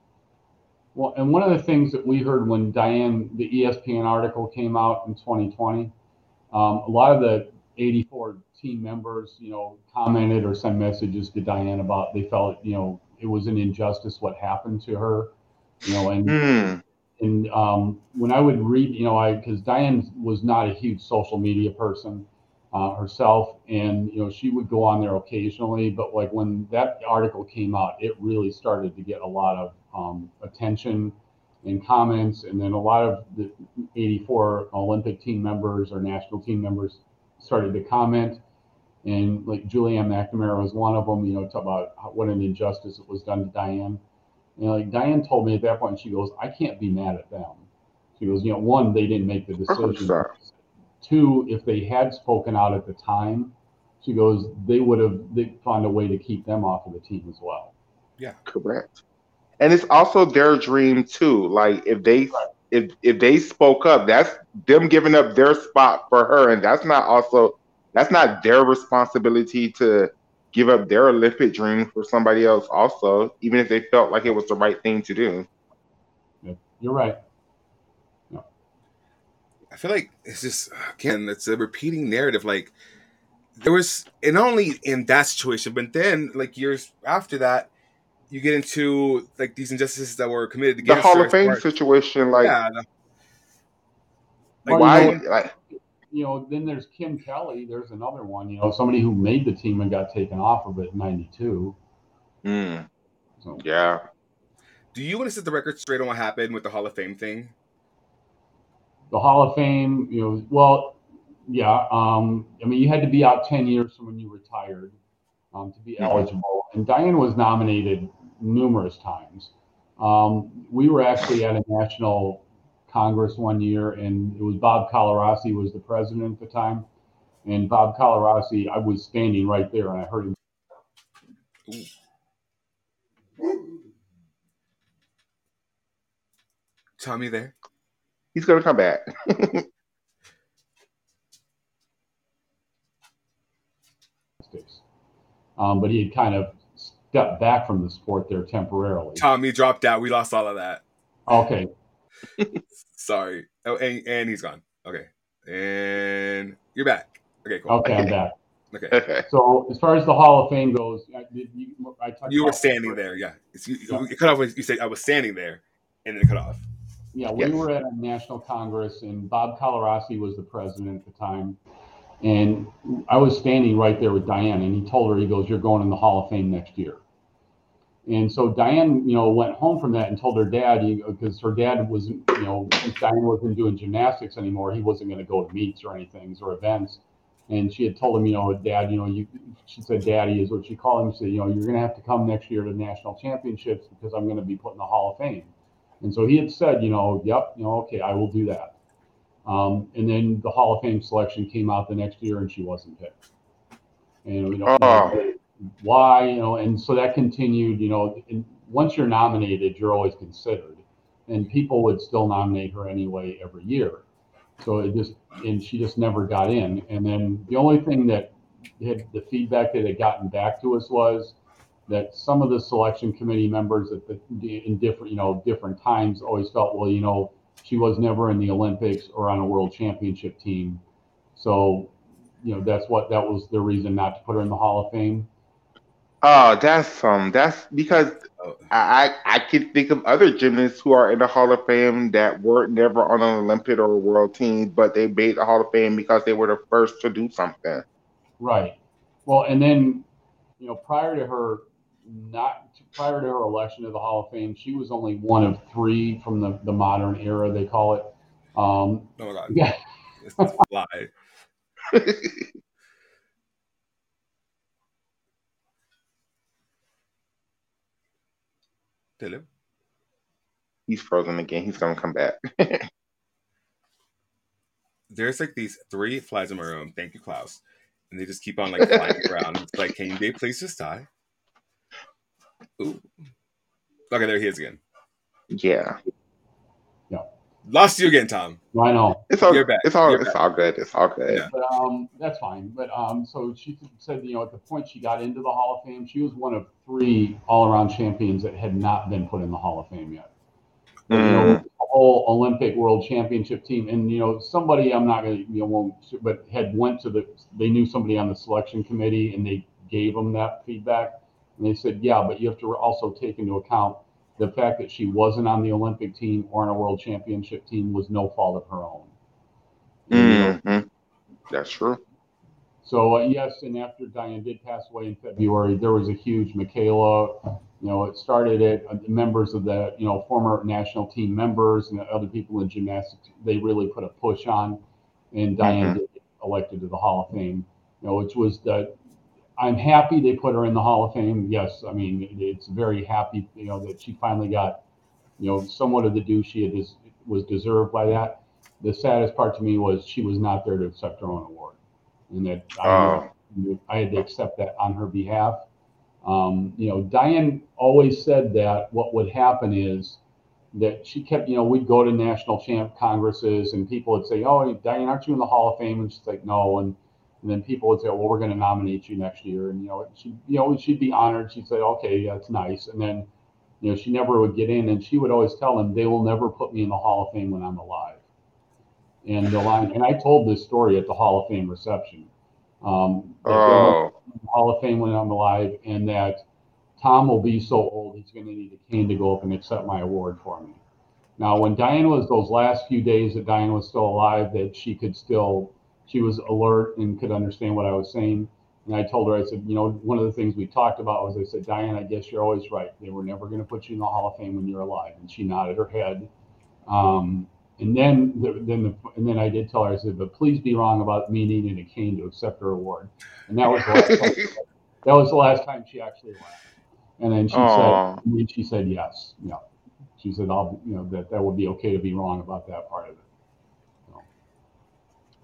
Well, and one of the things that we heard when Dianne, the ESPN article came out in 2020, um, a lot of the 84 team members, you know, commented or sent messages to Dianne about they felt, you know, it was an injustice what happened to her, you know, and Mm. and um, when I would read, you know, I because Dianne was not a huge social media person uh, herself, and you know, she would go on there occasionally, but like when that article came out, it really started to get a lot of um, attention and comments, and then a lot of the 84 Olympic team members or national team members started to comment. And like Julianne McNamara was one of them, you know, talk about how, what an injustice it was done to Dianne. You know, like Dianne told me at that point, she goes, I can't be mad at them. She goes, you know, one, they didn't make the decision. not. Two, if they had spoken out at the time, she goes, they would have they found a way to keep them off of the team as well. Yeah, correct. And it's also their dream too. Like if they if if they spoke up, that's them giving up their spot for her, and that's not also that's not their responsibility to give up their Olympic dream for somebody else. Also, even if they felt like it was the right thing to do. You're right. I feel like it's just again, it's a repeating narrative. Like there was, and not only in that situation, but then like years after that, you get into like these injustices that were committed The Hall her of Fame as far- situation, like yeah, the- Well, why? you know, Like you know, then there's Kim Kelly. There's another one. You know, somebody who made the team and got taken off of it in '92. mm, So yeah, Do you want to set the record straight on what happened with the Hall of Fame thing? the Hall of Fame, you know, well, yeah. Um, I mean, you had to be out 10 years from when you retired um, to be Mhm. eligible. And Dianne was nominated numerous times. Um, we were actually at a national Congress one year, and it was Bob Colarossi was the president at the time. And Bob Colarossi, I was standing right there, and I heard him. Tommy there. he's gonna come back. Um, but he had kind of stepped back from the sport there temporarily. Tommy dropped out. We lost all of that. Okay, Sorry. Oh, and, and he's gone. Okay. And you're back. Okay, cool. okay, I'm back. Okay. okay. So as far as the Hall of Fame goes, I, did you, I You were standing there, yeah. It's, you, Yeah. you cut off when you said I was standing there, and then it cut off. Yeah, we Yes. were at a national congress, and Bob Colarossi was the president at the time, and I was standing right there with Dianne, and he told her, he goes, "You're going in the Hall of Fame next year." And so Dianne, you know, went home from that and told her dad, because her dad wasn't, you know, Dianne wasn't doing gymnastics anymore, he wasn't going to go to meets or anything or events. And she had told him, you know, Dad, you know, you, she said, Daddy is what she called him. She said, you know, you're going to have to come next year to national championships because I'm going to be put in the Hall of Fame. And so he had said, you know, yep, you know, okay, I will do that. Um, and then the Hall of Fame selection came out the next year, and she wasn't picked. And we don't Oh. Why, you know, and so that continued. You know, and once you're nominated, you're always considered, and people would still nominate her anyway every year. So it just, and she just never got in. And then the only thing that had the feedback that had gotten back to us was that some of the selection committee members at the in different you know different times always felt well you know she was never in the olympics or on a world championship team so you know that's what that was the reason not to put her in the hall of fame Oh, that's um, that's because Oh. I I I can think of other gymnasts who are in the Hall of Fame that were never on an Olympic or a world team, but they made the Hall of Fame because they were the first to do something. right well and then you know prior to her not prior to her election to the hall of fame she was only one of three from the, the modern era they call it um, Oh my god. yeah It's a lie. He's frozen again. He's gonna come back. There's like these three flies in my room. Thank you, Klaus. And they just keep on like flying around. It's like, can they please just die? Ooh. Okay, there he is again. yeah, Lost you again, Tom. i know it's all You're back. it's all You're it's all good. It's all good. Yeah. But um, that's fine. But um, so she said, you know, at the point she got into the Hall of Fame, she was one of three all-around champions that had not been put in the Hall of Fame yet. But, you know, whole Olympic World Championship team, and you know somebody I'm not gonna you know won't, but had went to the they knew somebody on the selection committee and they gave them that feedback, and they said yeah, but you have to also take into account the fact that she wasn't on the Olympic team or on a World Championship team was no fault of her own. Mm-hmm. That's true. So uh, yes, and after Dianne did pass away in February, there was a huge Michaela. You know, it started at uh, members of the you know former national team members and other people in gymnastics. They really put a push on, and Dianne mm-hmm. elected to the Hall of Fame. You know, which was the. I'm happy they put her in the Hall of Fame. Yes, I mean it's very happy you know that she finally got you know somewhat of the due she had was deserved by that. The saddest part to me was she was not there to accept her own award and that I, uh, I had to accept that on her behalf. Um, you know, Dianne always said that what would happen is that she kept, you know, we'd go to national champ congresses and people would say, "Oh, Dianne, aren't you in the Hall of Fame?" And she's like, "No," and and then people would say, "Well, we're going to nominate you next year," and you know, she, you know, she'd be honored. She'd say, "Okay, that's nice," and then, you know, she never would get in, and she would always tell them, "They will never put me in the Hall of Fame when I'm alive." and the line. And I told this story at the Hall of Fame reception. Um, oh. Hall of Fame when I'm alive, and that Tom will be so old he's going to need a cane to go up and accept my award for me. Now, when Dianne was those last few days that Dianne was still alive, that she could still, she was alert and could understand what I was saying. And I told her, I said, you know, one of the things we talked about was I said, Dianne, I guess you're always right. They were never going to put you in the Hall of Fame when you're alive. And she nodded her head. Um, and then, the, then, the, and then I did tell her, I said, but please be wrong about me needing a cane to accept her award. And that was the last time, that was the last time she actually laughed. And then she Aww. said, and she said yes, yeah. She said, I'll, you know, that that would be okay to be wrong about that part of it.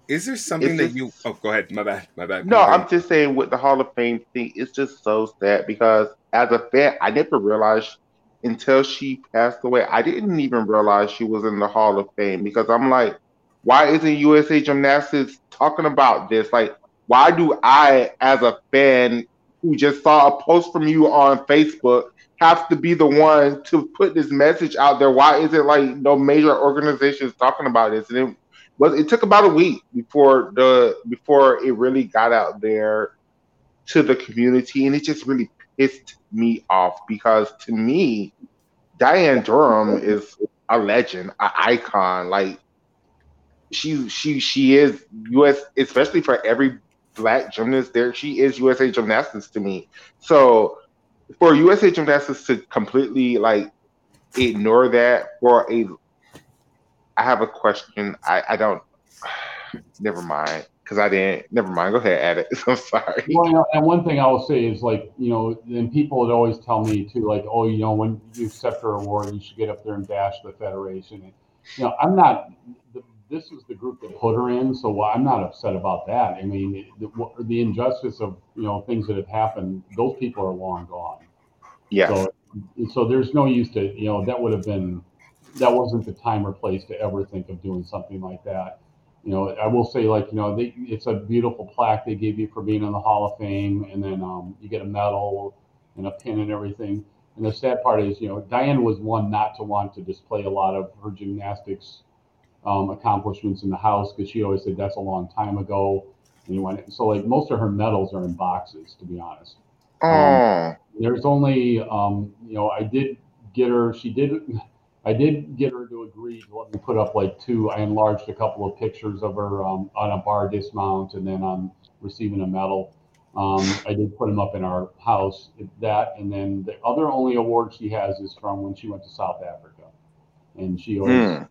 Is there something that you? Oh, go ahead. My bad. My bad. No, I'm just saying with the Hall of Fame thing, it's just so sad because as a fan, I never realized until she passed away. I didn't even realize she was in the Hall of Fame because I'm like, why isn't USA Gymnastics talking about this? Like, why do I, as a fan who just saw a post from you on Facebook, have to be the one to put this message out there? Why is it like no major organizations talking about this? And it was it took about a week before the before it really got out there to the community, and it just really pissed me off because to me, Dianne Durham is a legend, an icon. Like she she she is US, especially for every black gymnast there. She is USA Gymnastics to me. So for USA Gymnastics to completely like ignore that for a, I have a question. I I don't. Never mind because I didn't. Never mind. Go ahead, add it. I'm sorry. Well, you know, and one thing I will say is like you know, and people would always tell me too, like, oh, you know, when you accept her award, you should get up there and bash the federation. And, you know, I'm not. This is the group that put her in, so I'm not upset about that. I mean, the, the injustice of you know things that have happened, those people are long gone. Yeah. So, so there's no use to you know that would have been that wasn't the time or place to ever think of doing something like that you know, I will say like, you know, they, it's a beautiful plaque they gave you for being in the Hall of Fame, and then um, you get a medal and a pin and everything. And the sad part is, you know, Dianne was one not to want to display a lot of her gymnastics um, accomplishments in the house because she always said that's a long time ago. And you so like most of her medals are in boxes, to be honest. Um, there's only, um, you know, I did get her. She did I did get her to agree to let me put up like two. I enlarged a couple of pictures of her um, on a bar dismount and then on receiving a medal. Um, I did put them up in our house. That and then the other only award she has is from when she went to South Africa, and she always mm.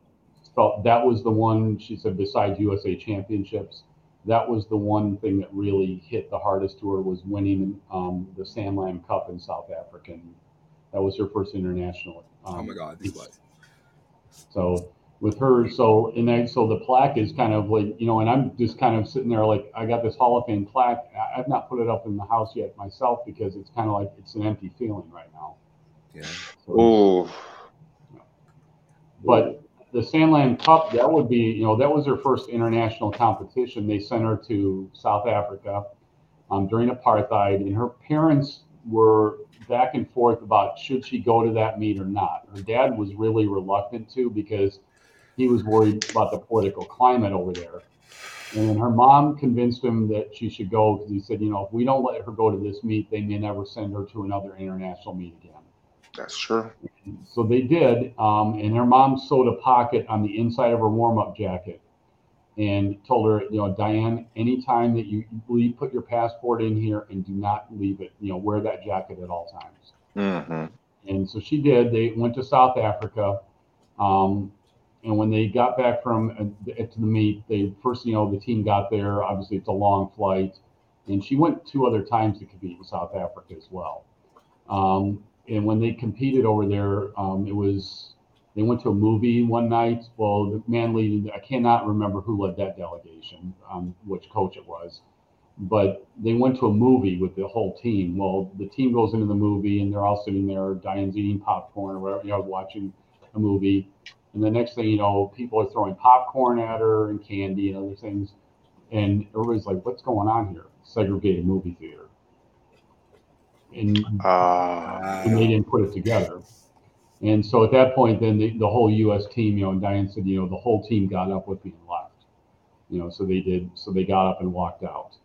felt that was the one. She said besides USA Championships, that was the one thing that really hit the hardest to her was winning um, the Sanlam Cup in South Africa. And that was her first international um, oh my God, he was. So with her, so and then so the plaque is kind of like you know, and I'm just kind of sitting there like I got this Hall of Fame plaque. I've not put it up in the house yet myself because it's kind of like it's an empty feeling right now. Yeah. So, oh. But the Sanlam Cup, that would be, you know, that was her first international competition. They sent her to South Africa um, during apartheid, and her parents were back and forth about should she go to that meet or not. Her dad was really reluctant to because he was worried about the political climate over there. And then her mom convinced him that she should go because he said, you know, if we don't let her go to this meet, they may never send her to another international meet again. That's true. So they did. Um, and her mom sewed a pocket on the inside of her warm up jacket and told her, you know, Dianne, anytime that you leave, put your passport in here and do not leave it, you know, wear that jacket at all times. Mm-hmm. And so she did. They went to South Africa. Um, and when they got back from uh, to the meet, they first, you know, the team got there. Obviously, it's a long flight, and she went two other times to compete in South Africa as well. Um, and when they competed over there, um, it was they went to a movie one night. Well, the man leading, I cannot remember who led that delegation, um, which coach it was, but they went to a movie with the whole team. Well, the team goes into the movie and they're all sitting there, Dianne's eating popcorn or whatever, you know, watching a movie. And the next thing you know, people are throwing popcorn at her and candy and other things. And everybody's like, what's going on here? Segregated movie theater. And, Uh, and they didn't put it together. And so at that point, then the, the whole U.S. team, you know, and Dianne said, you know, the whole team got up with me and left. You know, so they did. So they got up and walked out.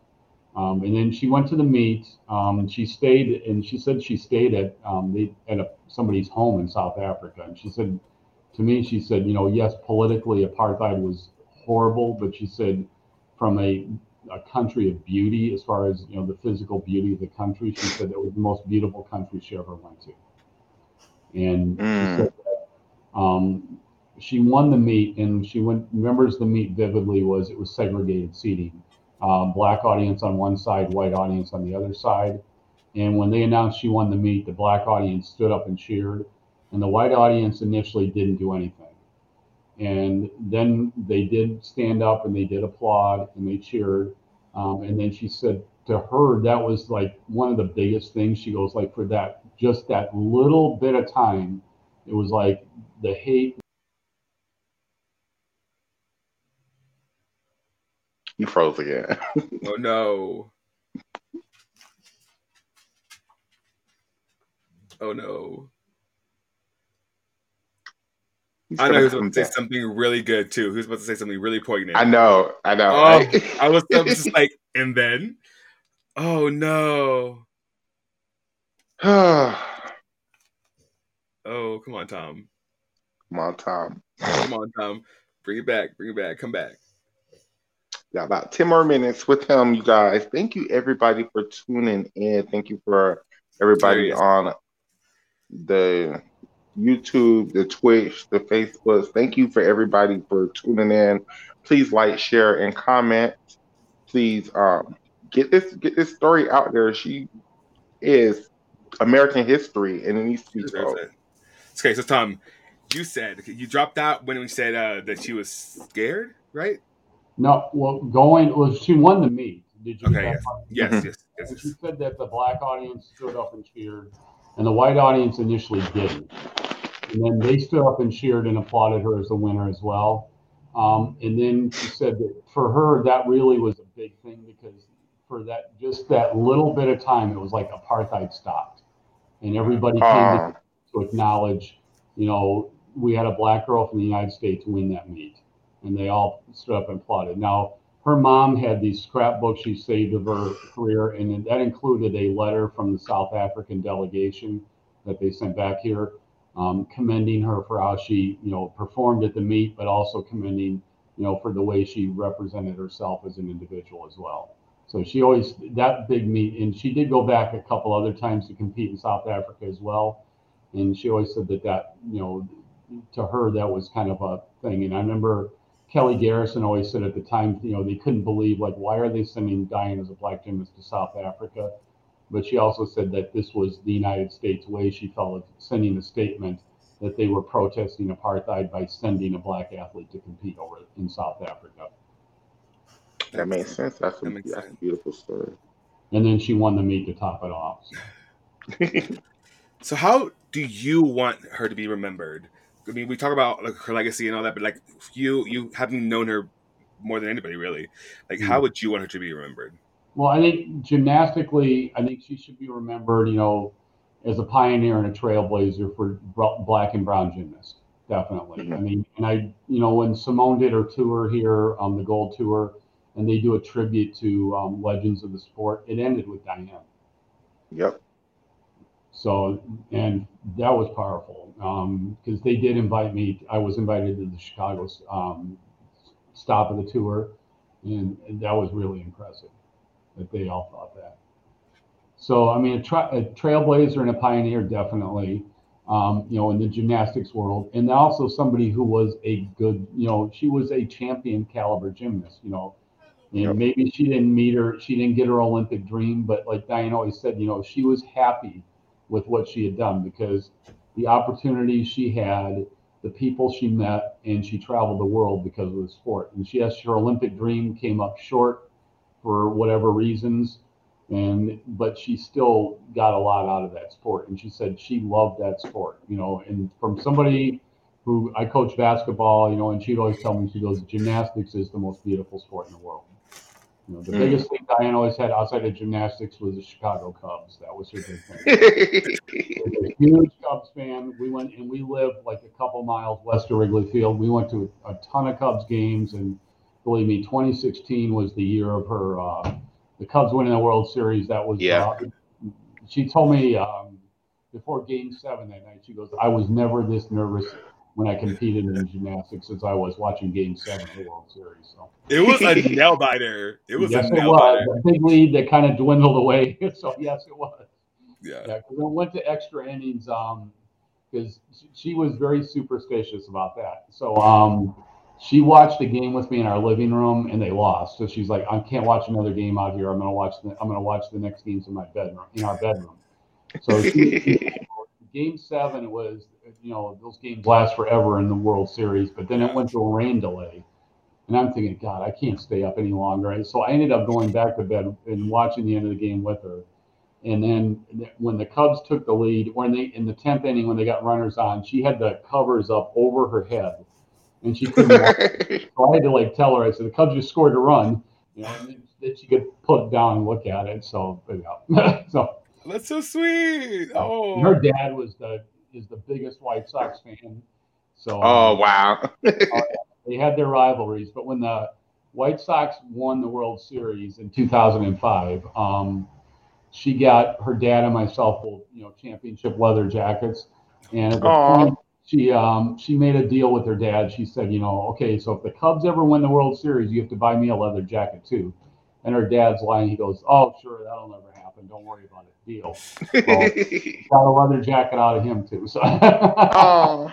Um, and then she went to the meet. Um, and she stayed, and she said she stayed at um, they, at a, somebody's home in South Africa. And she said, to me, she said, you know, yes, politically apartheid was horrible, but she said, from a a country of beauty, as far as you know, the physical beauty of the country, she said it was the most beautiful country she ever went to. And Mm. she said that um, she won the meet, and she went remembers the meet vividly. Was it was segregated seating, um, black audience on one side, white audience on the other side. And when they announced she won the meet, the black audience stood up and cheered, and the white audience initially didn't do anything. And then they did stand up and they did applaud and they cheered. Um, and then she said to her, that was like one of the biggest things. She goes, like, for that, just that little bit of time, it was like the hate. you froze again. Oh no. Oh no. He's I know gonna he was come about to say back. something really good too. Who's was about to say something really poignant. I know. I know. Oh. I was, I was just like, and then, oh no. Oh, come on, Tom. Come on, Tom. Come on, Tom. Bring it back. Bring it back. Come back. Yeah, about 10 more minutes with him, you guys. Thank you, everybody, for tuning in. Thank you for everybody on the YouTube, the Twitch, the Facebook. Thank you for everybody for tuning in. Please like, share, and comment. Please um, get this get this story out there. She is American history, and it needs to be told. Okay, so Tom, you said you dropped out when we said uh, that she was scared, right? No, well, going was she won the meet. Did you? Okay, get that yes. part? Yes, yes, yes. And she said that the black audience stood up and cheered, and the white audience initially didn't. And then they stood up and cheered and applauded her as the winner as well. Um, and then she said that for her, that really was a big thing because for that just that little bit of time, it was like apartheid stopped, and everybody came Uh, to, to acknowledge, you know, we had a black girl from the United States win that meet, and they all stood up and applauded. Now her mom had these scrapbooks she saved of her career, and that included a letter from the South African delegation that they sent back here, um, commending her for how she, you know, performed at the meet, but also commending, you know, for the way she represented herself as an individual as well. So she always that big meet, and she did go back a couple other times to compete in South Africa as well, and she always said that that, you know, to her that was kind of a thing. And I remember Kelly Garrison always said at the time, you know, they couldn't believe like why are they sending Dianne as a black gymnast to South Africa? But she also said that this was the United States way. She felt of sending a statement that they were protesting apartheid by sending a black athlete to compete over in South Africa. That makes sense. That's a, That makes that's a beautiful story. And then she won the meet to top it off. So how do you want her to be remembered? I mean, we talk about like her legacy and all that, but like you, you having known her more than anybody, really. Like, how would you want her to be remembered? Well, I think gymnastically, I think she should be remembered, you know, as a pioneer and a trailblazer for black and brown gymnasts. definitely. Mm-hmm. I mean, and I, you know, when Simone did her tour here, um, the Gold Tour, and they do a tribute to um, legends of the sport, it ended with Dianne. Yep. So, and that was powerful because um, they did invite me. I was invited to the Chicago um, stop of the tour, and, and, that was really impressive that they all thought that. So, I mean, a, tra- a trailblazer and a pioneer, definitely um, you know, in the gymnastics world, and also somebody who was a good, you know, she was a champion caliber gymnast, you know, and yep. maybe she didn't meet her, she didn't get her Olympic dream, but like Dianne always said, you know, she was happy with what she had done because the opportunities she had, the people she met, and she traveled the world because of the sport. And she has her Olympic dream came up short for whatever reasons and but she still got a lot out of that sport and she said she loved that sport you know and from somebody who i coach basketball you know and she'd always tell me she goes gymnastics is the most beautiful sport in the world you know the mm. biggest thing dianne always had outside of gymnastics was the chicago cubs that was her big thing a huge cubs fan we went and we lived like a couple miles west of wrigley field we went to a, ton of cubs games and believe me 2016 was the year of her uh, the Cubs winning the World Series. That was yeah. Uh, she told me um, before Game Seven that night. She goes, "I was never this nervous when I competed in gymnastics as I was watching Game Seven of the World Series." So it was a nail biter. It was yes, a nail biter. A big lead that kind of dwindled away. so yes, it was. Yeah. Yeah. Because it went to extra innings. Um, because she was very superstitious about that. So um she watched a game with me in our living room and they lost. So she's like, I can't watch another game out here. I'm gonna watch the I'm gonna watch the next games in my bedroom in our bedroom. So she, game seven was you know those games last forever in the World Series, but then it went to a rain delay. And I'm thinking, God, I can't stay up any longer. And so I ended up going back to bed and watching the end of the game with her. And then when the Cubs took the lead, when they in the tenth inning when they got runners on, she had the covers up over her head and she couldn't. so I had to like tell her. I said the Cubs just scored a run, you know, and that she could put down and look at it. So, yeah, so that's so sweet. Oh, her dad was the is the biggest White Sox fan. So, oh um, wow, they had their rivalries, but when the White Sox won the World Series in 2005. Um, she got her dad and myself, both you know, championship leather jackets. And at the point, she um, she made a deal with her dad. She said, you know, okay, so if the Cubs ever win the World Series, you have to buy me a leather jacket too. And her dad's lying. He goes, oh, sure, that'll never happen. Don't worry about it. Deal. got a leather jacket out of him too. So. oh.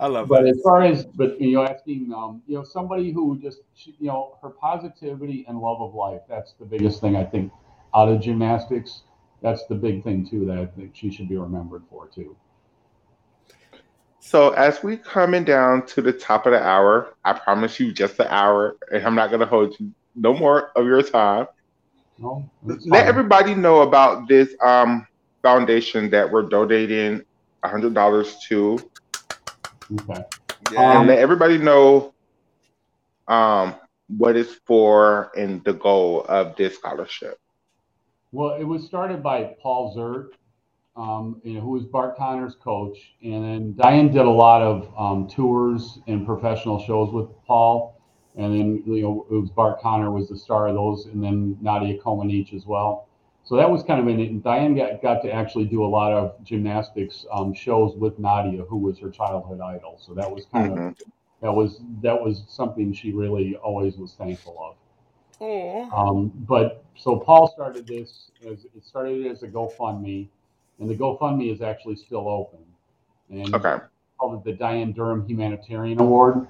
I love but that. as far as but you know asking um, you know somebody who just you know her positivity and love of life that's the biggest thing I think out of gymnastics that's the big thing too that I think she should be remembered for too. So as we coming down to the top of the hour, I promise you just the hour, and I'm not gonna hold you no more of your time. No, let everybody know about this um, foundation that we're donating hundred dollars to. Okay. Yeah. And let everybody know um, what it's for and the goal of this scholarship. Well, it was started by Paul Ziert, um, you know, who was Bart Conner's coach. And then Dianne did a lot of um, tours and professional shows with Paul. And then, you know, it was Bart Conner was the star of those, and then Nadia Comaneci as well. So that was kind of an, and Dianne got, got to actually do a lot of gymnastics um, shows with Nadia, who was her childhood idol. So that was kind mm-hmm. of, that was, that was something she really always was thankful of. Um, but so Paul started this as it started as a GoFundMe and the GoFundMe is actually still open. And okay. called it the Dianne Durham Humanitarian Award.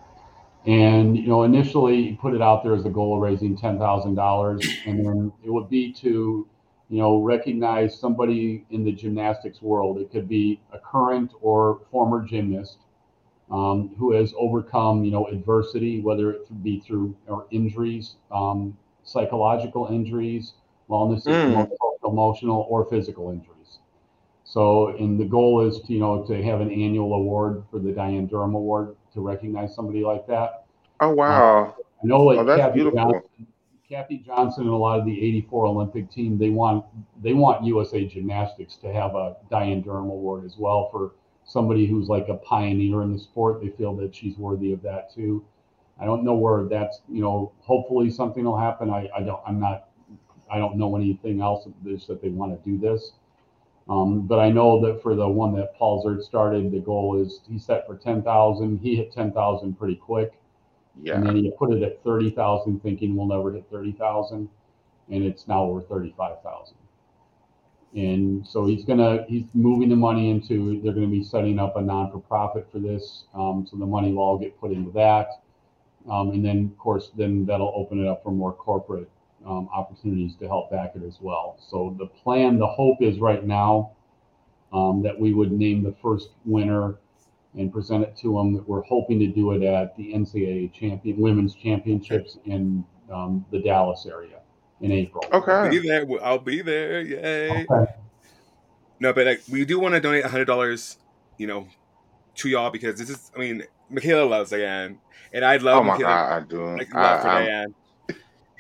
And you know, initially he put it out there as a goal of raising ten thousand dollars, and then it would be to, you know, recognize somebody in the gymnastics world. It could be a current or former gymnast um, who has overcome, you know, adversity, whether it be through or injuries, um, psychological injuries, wellness, mm. emotional, or physical injuries. So, and the goal is to, you know, to have an annual award for the Dianne Durham Award to recognize somebody like that. Oh, wow. Uh, I know like oh, Kathy, Johnson, Kathy Johnson and a lot of the 84 Olympic team, they want, they want USA Gymnastics to have a Dianne Durham Award as well for somebody who's like a pioneer in the sport. They feel that she's worthy of that too. I don't know where that's you know. Hopefully something will happen. I, I don't. I'm not. I don't know anything else that they want to do this. Um, but I know that for the one that Paul Ziert started, the goal is he set for ten thousand. He hit ten thousand pretty quick. Yeah. And then he put it at thirty thousand, thinking we'll never hit thirty thousand, and it's now over thirty-five thousand. And so he's gonna he's moving the money into. They're gonna be setting up a non-for-profit for this, um, so the money will all get put into that. Um, and then, of course, then that'll open it up for more corporate um, opportunities to help back it as well. So the plan, the hope is right now um, that we would name the first winner and present it to them. That we're hoping to do it at the NCAA champion women's championships in um, the Dallas area in April. Okay. I'll be there. I'll be there. Yay. Okay. No, but like, we do want to donate hundred dollars, you know, to y'all because this is. I mean, Makayla loves Dianne, and I love. Oh my Makayla, god, I do. Like, love I, for Dianne.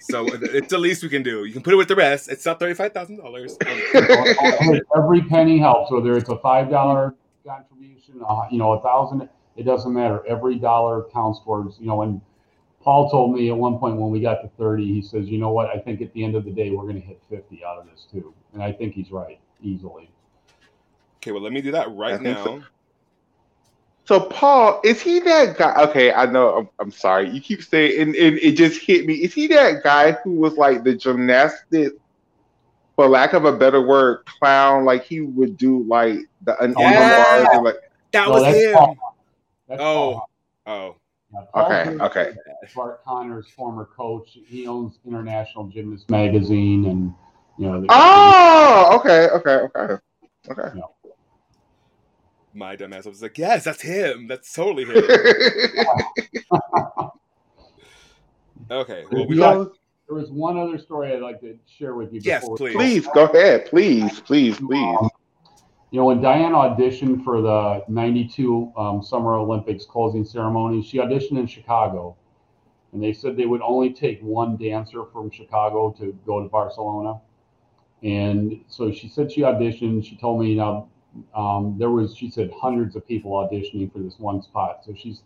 So it's the least we can do. You can put it with the rest. It's not thirty-five thousand dollars. Every penny helps, whether it's a five dollar contribution, uh, you know, a thousand. It doesn't matter. Every dollar counts towards. You know, and Paul told me at one point when we got to thirty, he says, "You know what? I think at the end of the day, we're going to hit fifty out of this too." And I think he's right easily. Okay, well, let me do that right now. So. So Paul, is he that guy? Okay, I know. I'm, I'm sorry. You keep saying, and, and, it just hit me. Is he that guy who was like the gymnastic, for lack of a better word, clown? Like he would do like the oh, yeah. and like that was him. Paul. oh, oh. Yeah, okay, okay. Bart Conner's former coach. He owns International Gymnast Magazine, and you know. The, oh, okay, okay, okay, okay. You know, my dumbass was like, "Yes, that's him. That's totally him." okay. Well, we yeah, there was one other story I'd like to share with you. Yes, please. Please go ahead. Please, please, please. Um, you know, when Dianne auditioned for the '92 um, Summer Olympics closing ceremony, she auditioned in Chicago, and they said they would only take one dancer from Chicago to go to Barcelona. And so she said she auditioned. She told me, now um, there was, she said, hundreds of people auditioning for this one spot. So she's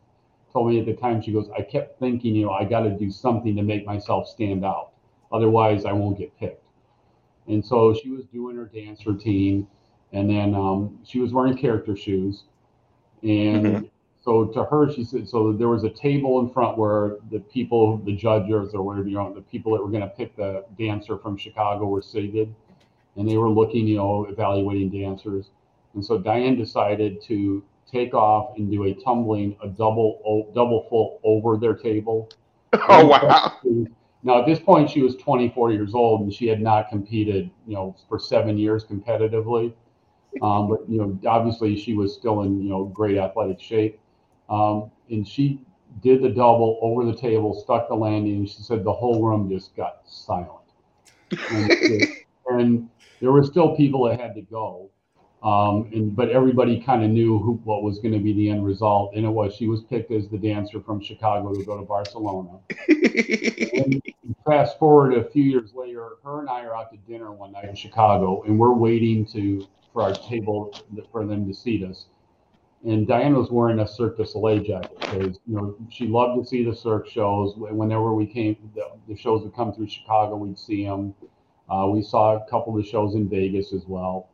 told me at the time, she goes, I kept thinking, you know, I got to do something to make myself stand out. Otherwise, I won't get picked. And so she was doing her dance routine, and then um, she was wearing character shoes. And mm-hmm. so to her, she said, so there was a table in front where the people, the judges or whatever, you know, the people that were going to pick the dancer from Chicago were seated. And they were looking, you know, evaluating dancers. And so Dianne decided to take off and do a tumbling, a double double full over their table. Oh wow! Now at this point, she was 24 years old and she had not competed, you know, for seven years competitively. Um, but you know, obviously she was still in you know great athletic shape. Um, and she did the double over the table, stuck the landing, and she said the whole room just got silent. And, and there were still people that had to go. Um, and but everybody kind of knew who, what was going to be the end result, and it was she was picked as the dancer from Chicago to go to Barcelona. and fast forward a few years later, her and I are out to dinner one night in Chicago, and we're waiting to for our table for them to seat us. And Diana was wearing a Cirque du Soleil jacket because you know she loved to see the Cirque shows. Whenever we came, the, the shows would come through Chicago, we'd see them. Uh, we saw a couple of the shows in Vegas as well.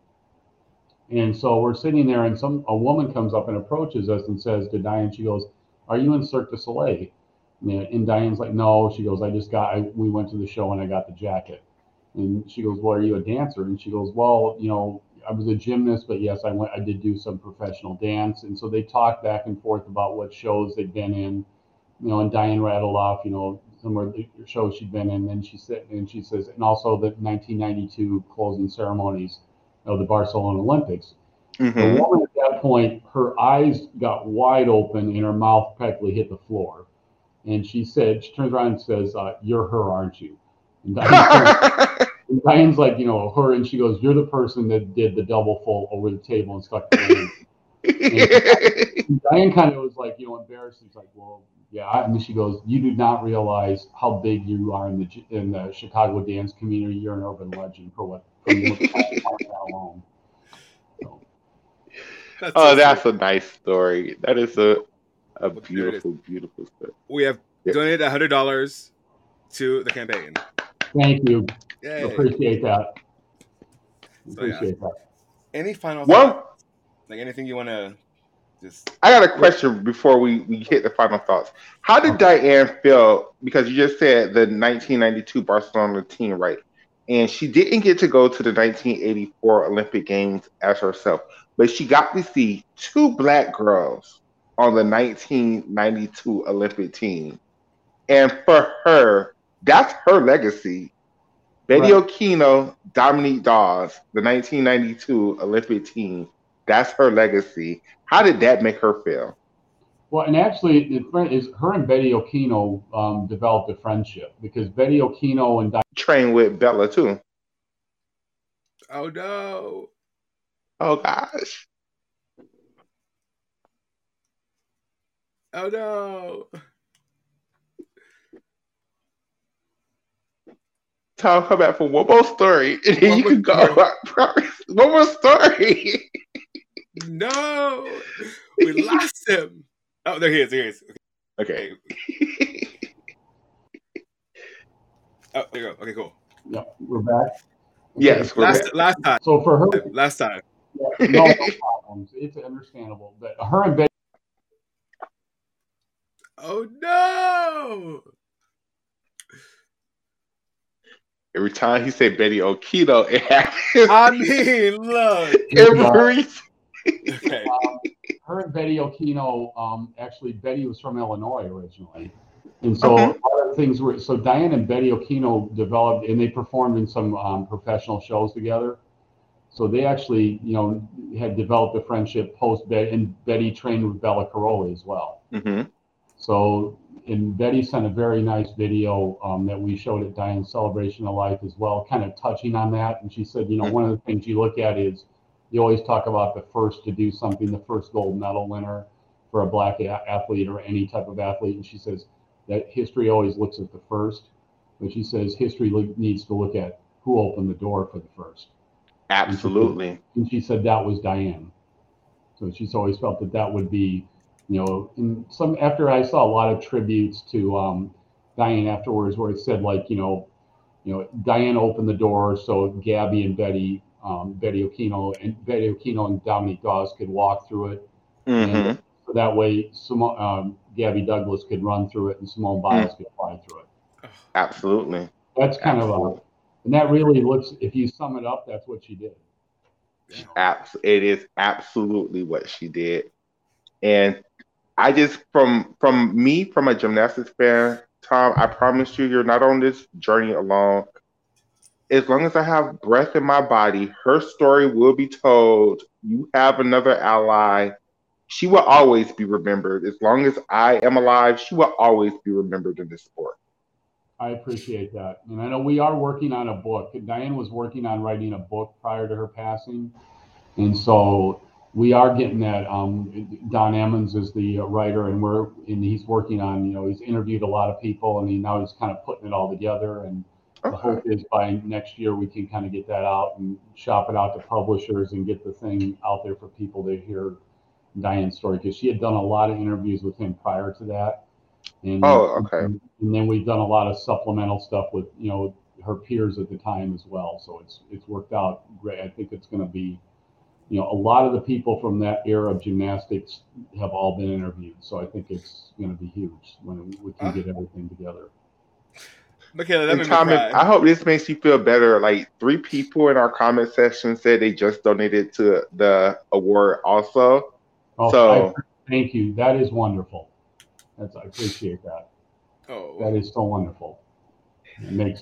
And so we're sitting there, and some a woman comes up and approaches us and says to Dianne, she goes, "Are you in Cirque du Soleil?" And Dianne's like, "No." She goes, "I just got. I, we went to the show and I got the jacket." And she goes, "Well, are you a dancer?" And she goes, "Well, you know, I was a gymnast, but yes, I went. I did do some professional dance." And so they talked back and forth about what shows they'd been in. You know, and Dianne rattled off, you know, some of the shows she'd been in. And she said, and she says, and also the 1992 closing ceremonies of the Barcelona Olympics. Mm-hmm. The woman at that point, her eyes got wide open and her mouth practically hit the floor. And she said, she turns around and says, uh, You're her, aren't you? And Dianne's, and Dianne's, like, you know, her, and she goes, You're the person that did the double full over the table and stuck the and Dianne kind of was like, you know, embarrassed. She's like, Well, yeah. And she goes, You do not realize how big you are in the in the Chicago dance community. You're an urban legend for what alone. That's oh, so that's sweet. a nice story. That is a a beautiful, beautiful story. We have yeah. donated hundred dollars to the campaign. Thank you. Yay. Appreciate that. So, Appreciate yeah. that. Any final well, thoughts? Like anything you want to just I got a question before we, we hit the final thoughts. How did Dianne feel? Because you just said the 1992 Barcelona team, right? And she didn't get to go to the 1984 Olympic Games as herself, but she got to see two black girls on the 1992 Olympic team. And for her, that's her legacy. Betty right. Okino, Dominique Dawes, the 1992 Olympic team, that's her legacy. How did that make her feel? Well, and actually, is her and Betty Okino um, developed a friendship because Betty Okino and Di- trained with Bela too. Oh no! Oh gosh! Oh no! Tom, come back for one more story, and then you can go. one more story. no, we lost him. Oh, there he is. There he is. Okay. oh, there you go. Okay, cool. Yeah, we're back. Yes, we're last, back. last time. So for her, last time. Yeah, no, no problems. It's understandable, but her and Betty. Oh no! Every time he said Betty Okino, it happens. I mean, look. Every okay. Um, her and Betty Okino, um, actually, Betty was from Illinois originally. And so okay. a lot of things were, so Dianne and Betty Okino developed and they performed in some um, professional shows together. So they actually, you know, had developed a friendship post Betty, and Betty trained with Bela Karolyi as well. Mm-hmm. So, and Betty sent a very nice video um, that we showed at Dianne's Celebration of Life as well, kind of touching on that. And she said, you know, mm-hmm. one of the things you look at is you always talk about the first to do something, the first gold medal winner for a black athlete or any type of athlete. And she says that history always looks at the first, but she says history needs to look at who opened the door for the first. Absolutely. And she, and she said that was Dianne. So she's always felt that that would be, you know, and some after I saw a lot of tributes to um, Dianne afterwards, where it said like, you know, you know, Dianne opened the door so Gabby and Betty um, Betty Okino and Betty Okino and Dominique Dawes could walk through it. Mm-hmm. So that way, Simone, um, Gabby Douglas could run through it and Simone Biles mm. could fly through it. Absolutely. That's kind Absolutely. of a, and that really looks, if you sum it up, that's what she did. Abs- it is absolutely what she did. And I just, from from me, from a gymnastics fan, Tom, I promise you, you're not on this journey alone as long as I have breath in my body, her story will be told. You have another ally. She will always be remembered. As long as I am alive, she will always be remembered in this sport. I appreciate that. And I know we are working on a book. Dianne was working on writing a book prior to her passing. And so we are getting that. Um, Don Emmons is the writer, and we're and he's working on. You know, he's interviewed a lot of people, and he now he's kind of putting it all together. And the hope is by next year we can kind of get that out and shop it out to publishers and get the thing out there for people to hear Dianne's story because she had done a lot of interviews with him prior to that. And, oh, okay. And, and, then we've done a lot of supplemental stuff with you know her peers at the time as well. So it's it's worked out great. I think it's going to be, you know, a lot of the people from that era of gymnastics have all been interviewed. So I think it's going to be huge when we can uh, get everything together. Makayla, that Thomas, I hope this makes you feel better. Like three people in our comment section said they just donated to the award also. Oh, so I, thank you. That is wonderful. That's I appreciate that. Oh, that is so wonderful.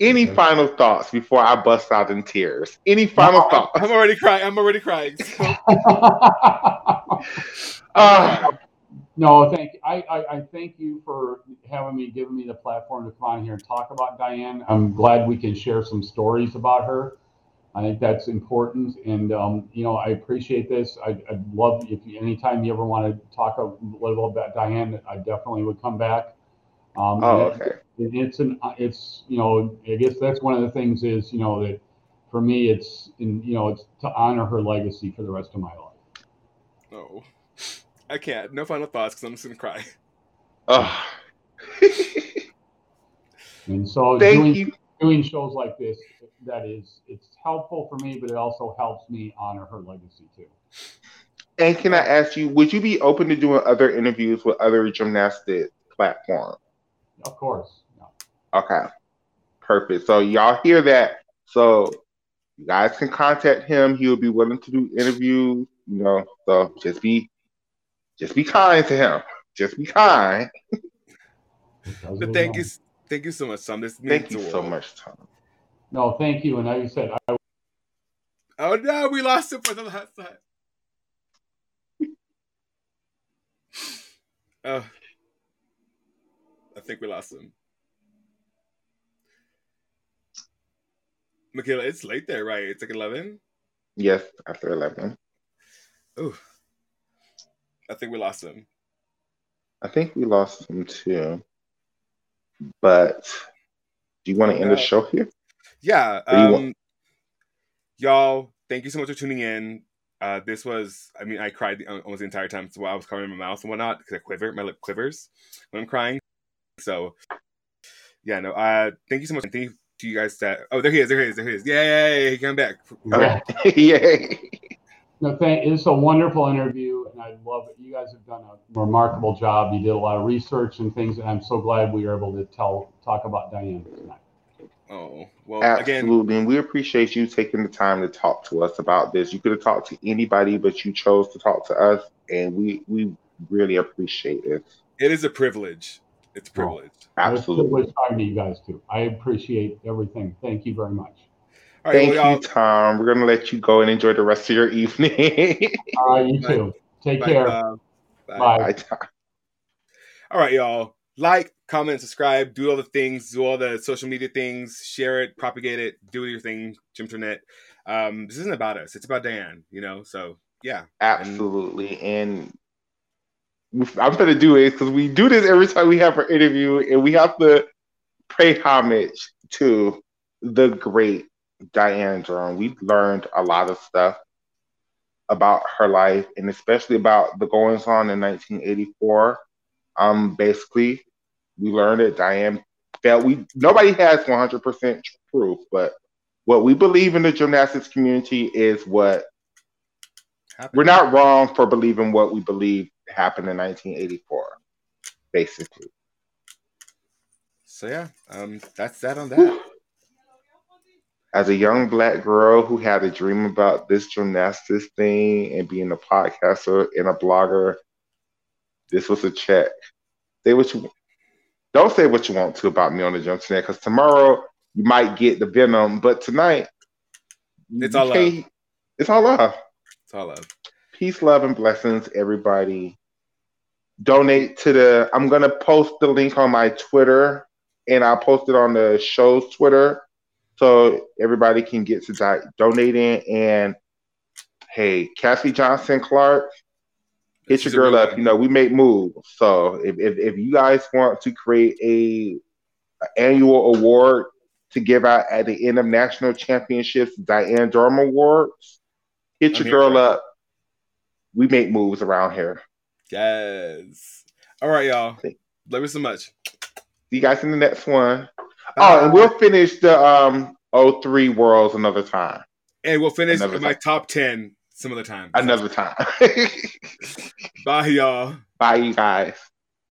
Any final thoughts before I bust out in tears? Any final no, thoughts? I'm already crying. I'm already crying. uh, no, thank you. I, I, I, thank you for having me, giving me the platform to come on here and talk about Dianne. I'm glad we can share some stories about her. I think that's important, and um, you know, I appreciate this. I, would love if you, anytime you ever want to talk a little about Dianne, I definitely would come back. Um, oh, okay. It, it's an, it's you know, I guess that's one of the things is you know that for me, it's in, you know, it's to honor her legacy for the rest of my life. Oh, I can't. No final thoughts because I'm just gonna cry. Oh. and so Thank doing, you. doing shows like this, that is, it's helpful for me, but it also helps me honor her legacy too. And can I ask you, would you be open to doing other interviews with other gymnastic platforms? Of course. Yeah. Okay. Perfect. So y'all hear that. So you guys can contact him. He'll be willing to do interviews, you know. So just be just be kind to him. Just be kind. But thank you, thank you so much, Tom. This thank you so much, Tom. No, thank you. And like you said, I Oh no, we lost it for the last time. Oh, I think we lost him. Makayla, it's late there, right? It's like eleven. Yes, after eleven. Oh, I think we lost him. I think we lost him too. But do you want to end the show here? Yeah. Um, y'all, thank you so much for tuning in. Uh, this was, I mean, I cried almost the entire time while I was covering my mouth and whatnot because I quiver, my lip quivers when I'm crying. So, yeah, no, uh, thank you so much. And thank you to you guys that, oh, there he is, there he is, there he is. Yay, he came back. Yay. No, thank, it's a wonderful interview, and I love it. You guys have done a remarkable job. You did a lot of research and things, and I'm so glad we were able to tell talk about Dianne tonight. Oh, well, absolutely. Again, and we appreciate you taking the time to talk to us about this. You could have talked to anybody, but you chose to talk to us, and we we really appreciate it. It is a privilege. It's a oh, privilege. Oh, absolutely. It's talking to you guys too. I appreciate everything. Thank you very much. All right, Thank well, you, Tom. We're gonna let you go and enjoy the rest of your evening. All right, you too. Take Bye, care. Tom. Bye. Bye. Bye, Tom. All right, y'all. Like, comment, subscribe, do all the things, do all the social media things, share it, propagate it, do your thing, Gymternet. Um, this isn't about us; it's about Dan. You know, so yeah, absolutely. And, and I'm gonna do it because we do this every time we have our interview, and we have to pay homage to the great Dianne Durham. We've learned a lot of stuff about her life, and especially about the goings on in 1984. Um, basically, we learned that Dianne felt we nobody has 100% proof, but what we believe in the gymnastics community is what happened. we're not wrong for believing what we believe happened in 1984, basically. So yeah, um, that's that on that. As a young black girl who had a dream about this gymnastics thing and being a podcaster and a blogger, this was a check. Say what you don't say what you want to about me on the jump tonight, because tomorrow you might get the venom, but tonight it's all love. It's all love. It's all love. Peace, love, and blessings, everybody. Donate to the. I'm gonna post the link on my Twitter, and I'll post it on the show's Twitter, so everybody can get to di- donating. And hey, Kathy Johnson Clarke, hit your girl up. You know, we make moves. So if, if, if you guys want to create a, a, annual award to give out at the end of national championships, Dianne Durham Awards, hit your girl up. We make moves around here. Yes. All right, y'all. Love you so much. See you guys in the next one. Oh, and we'll finish the um 03 Worlds another time. And we'll finish another my time. top 10 some other time. Another time. Bye, y'all. Bye, you guys.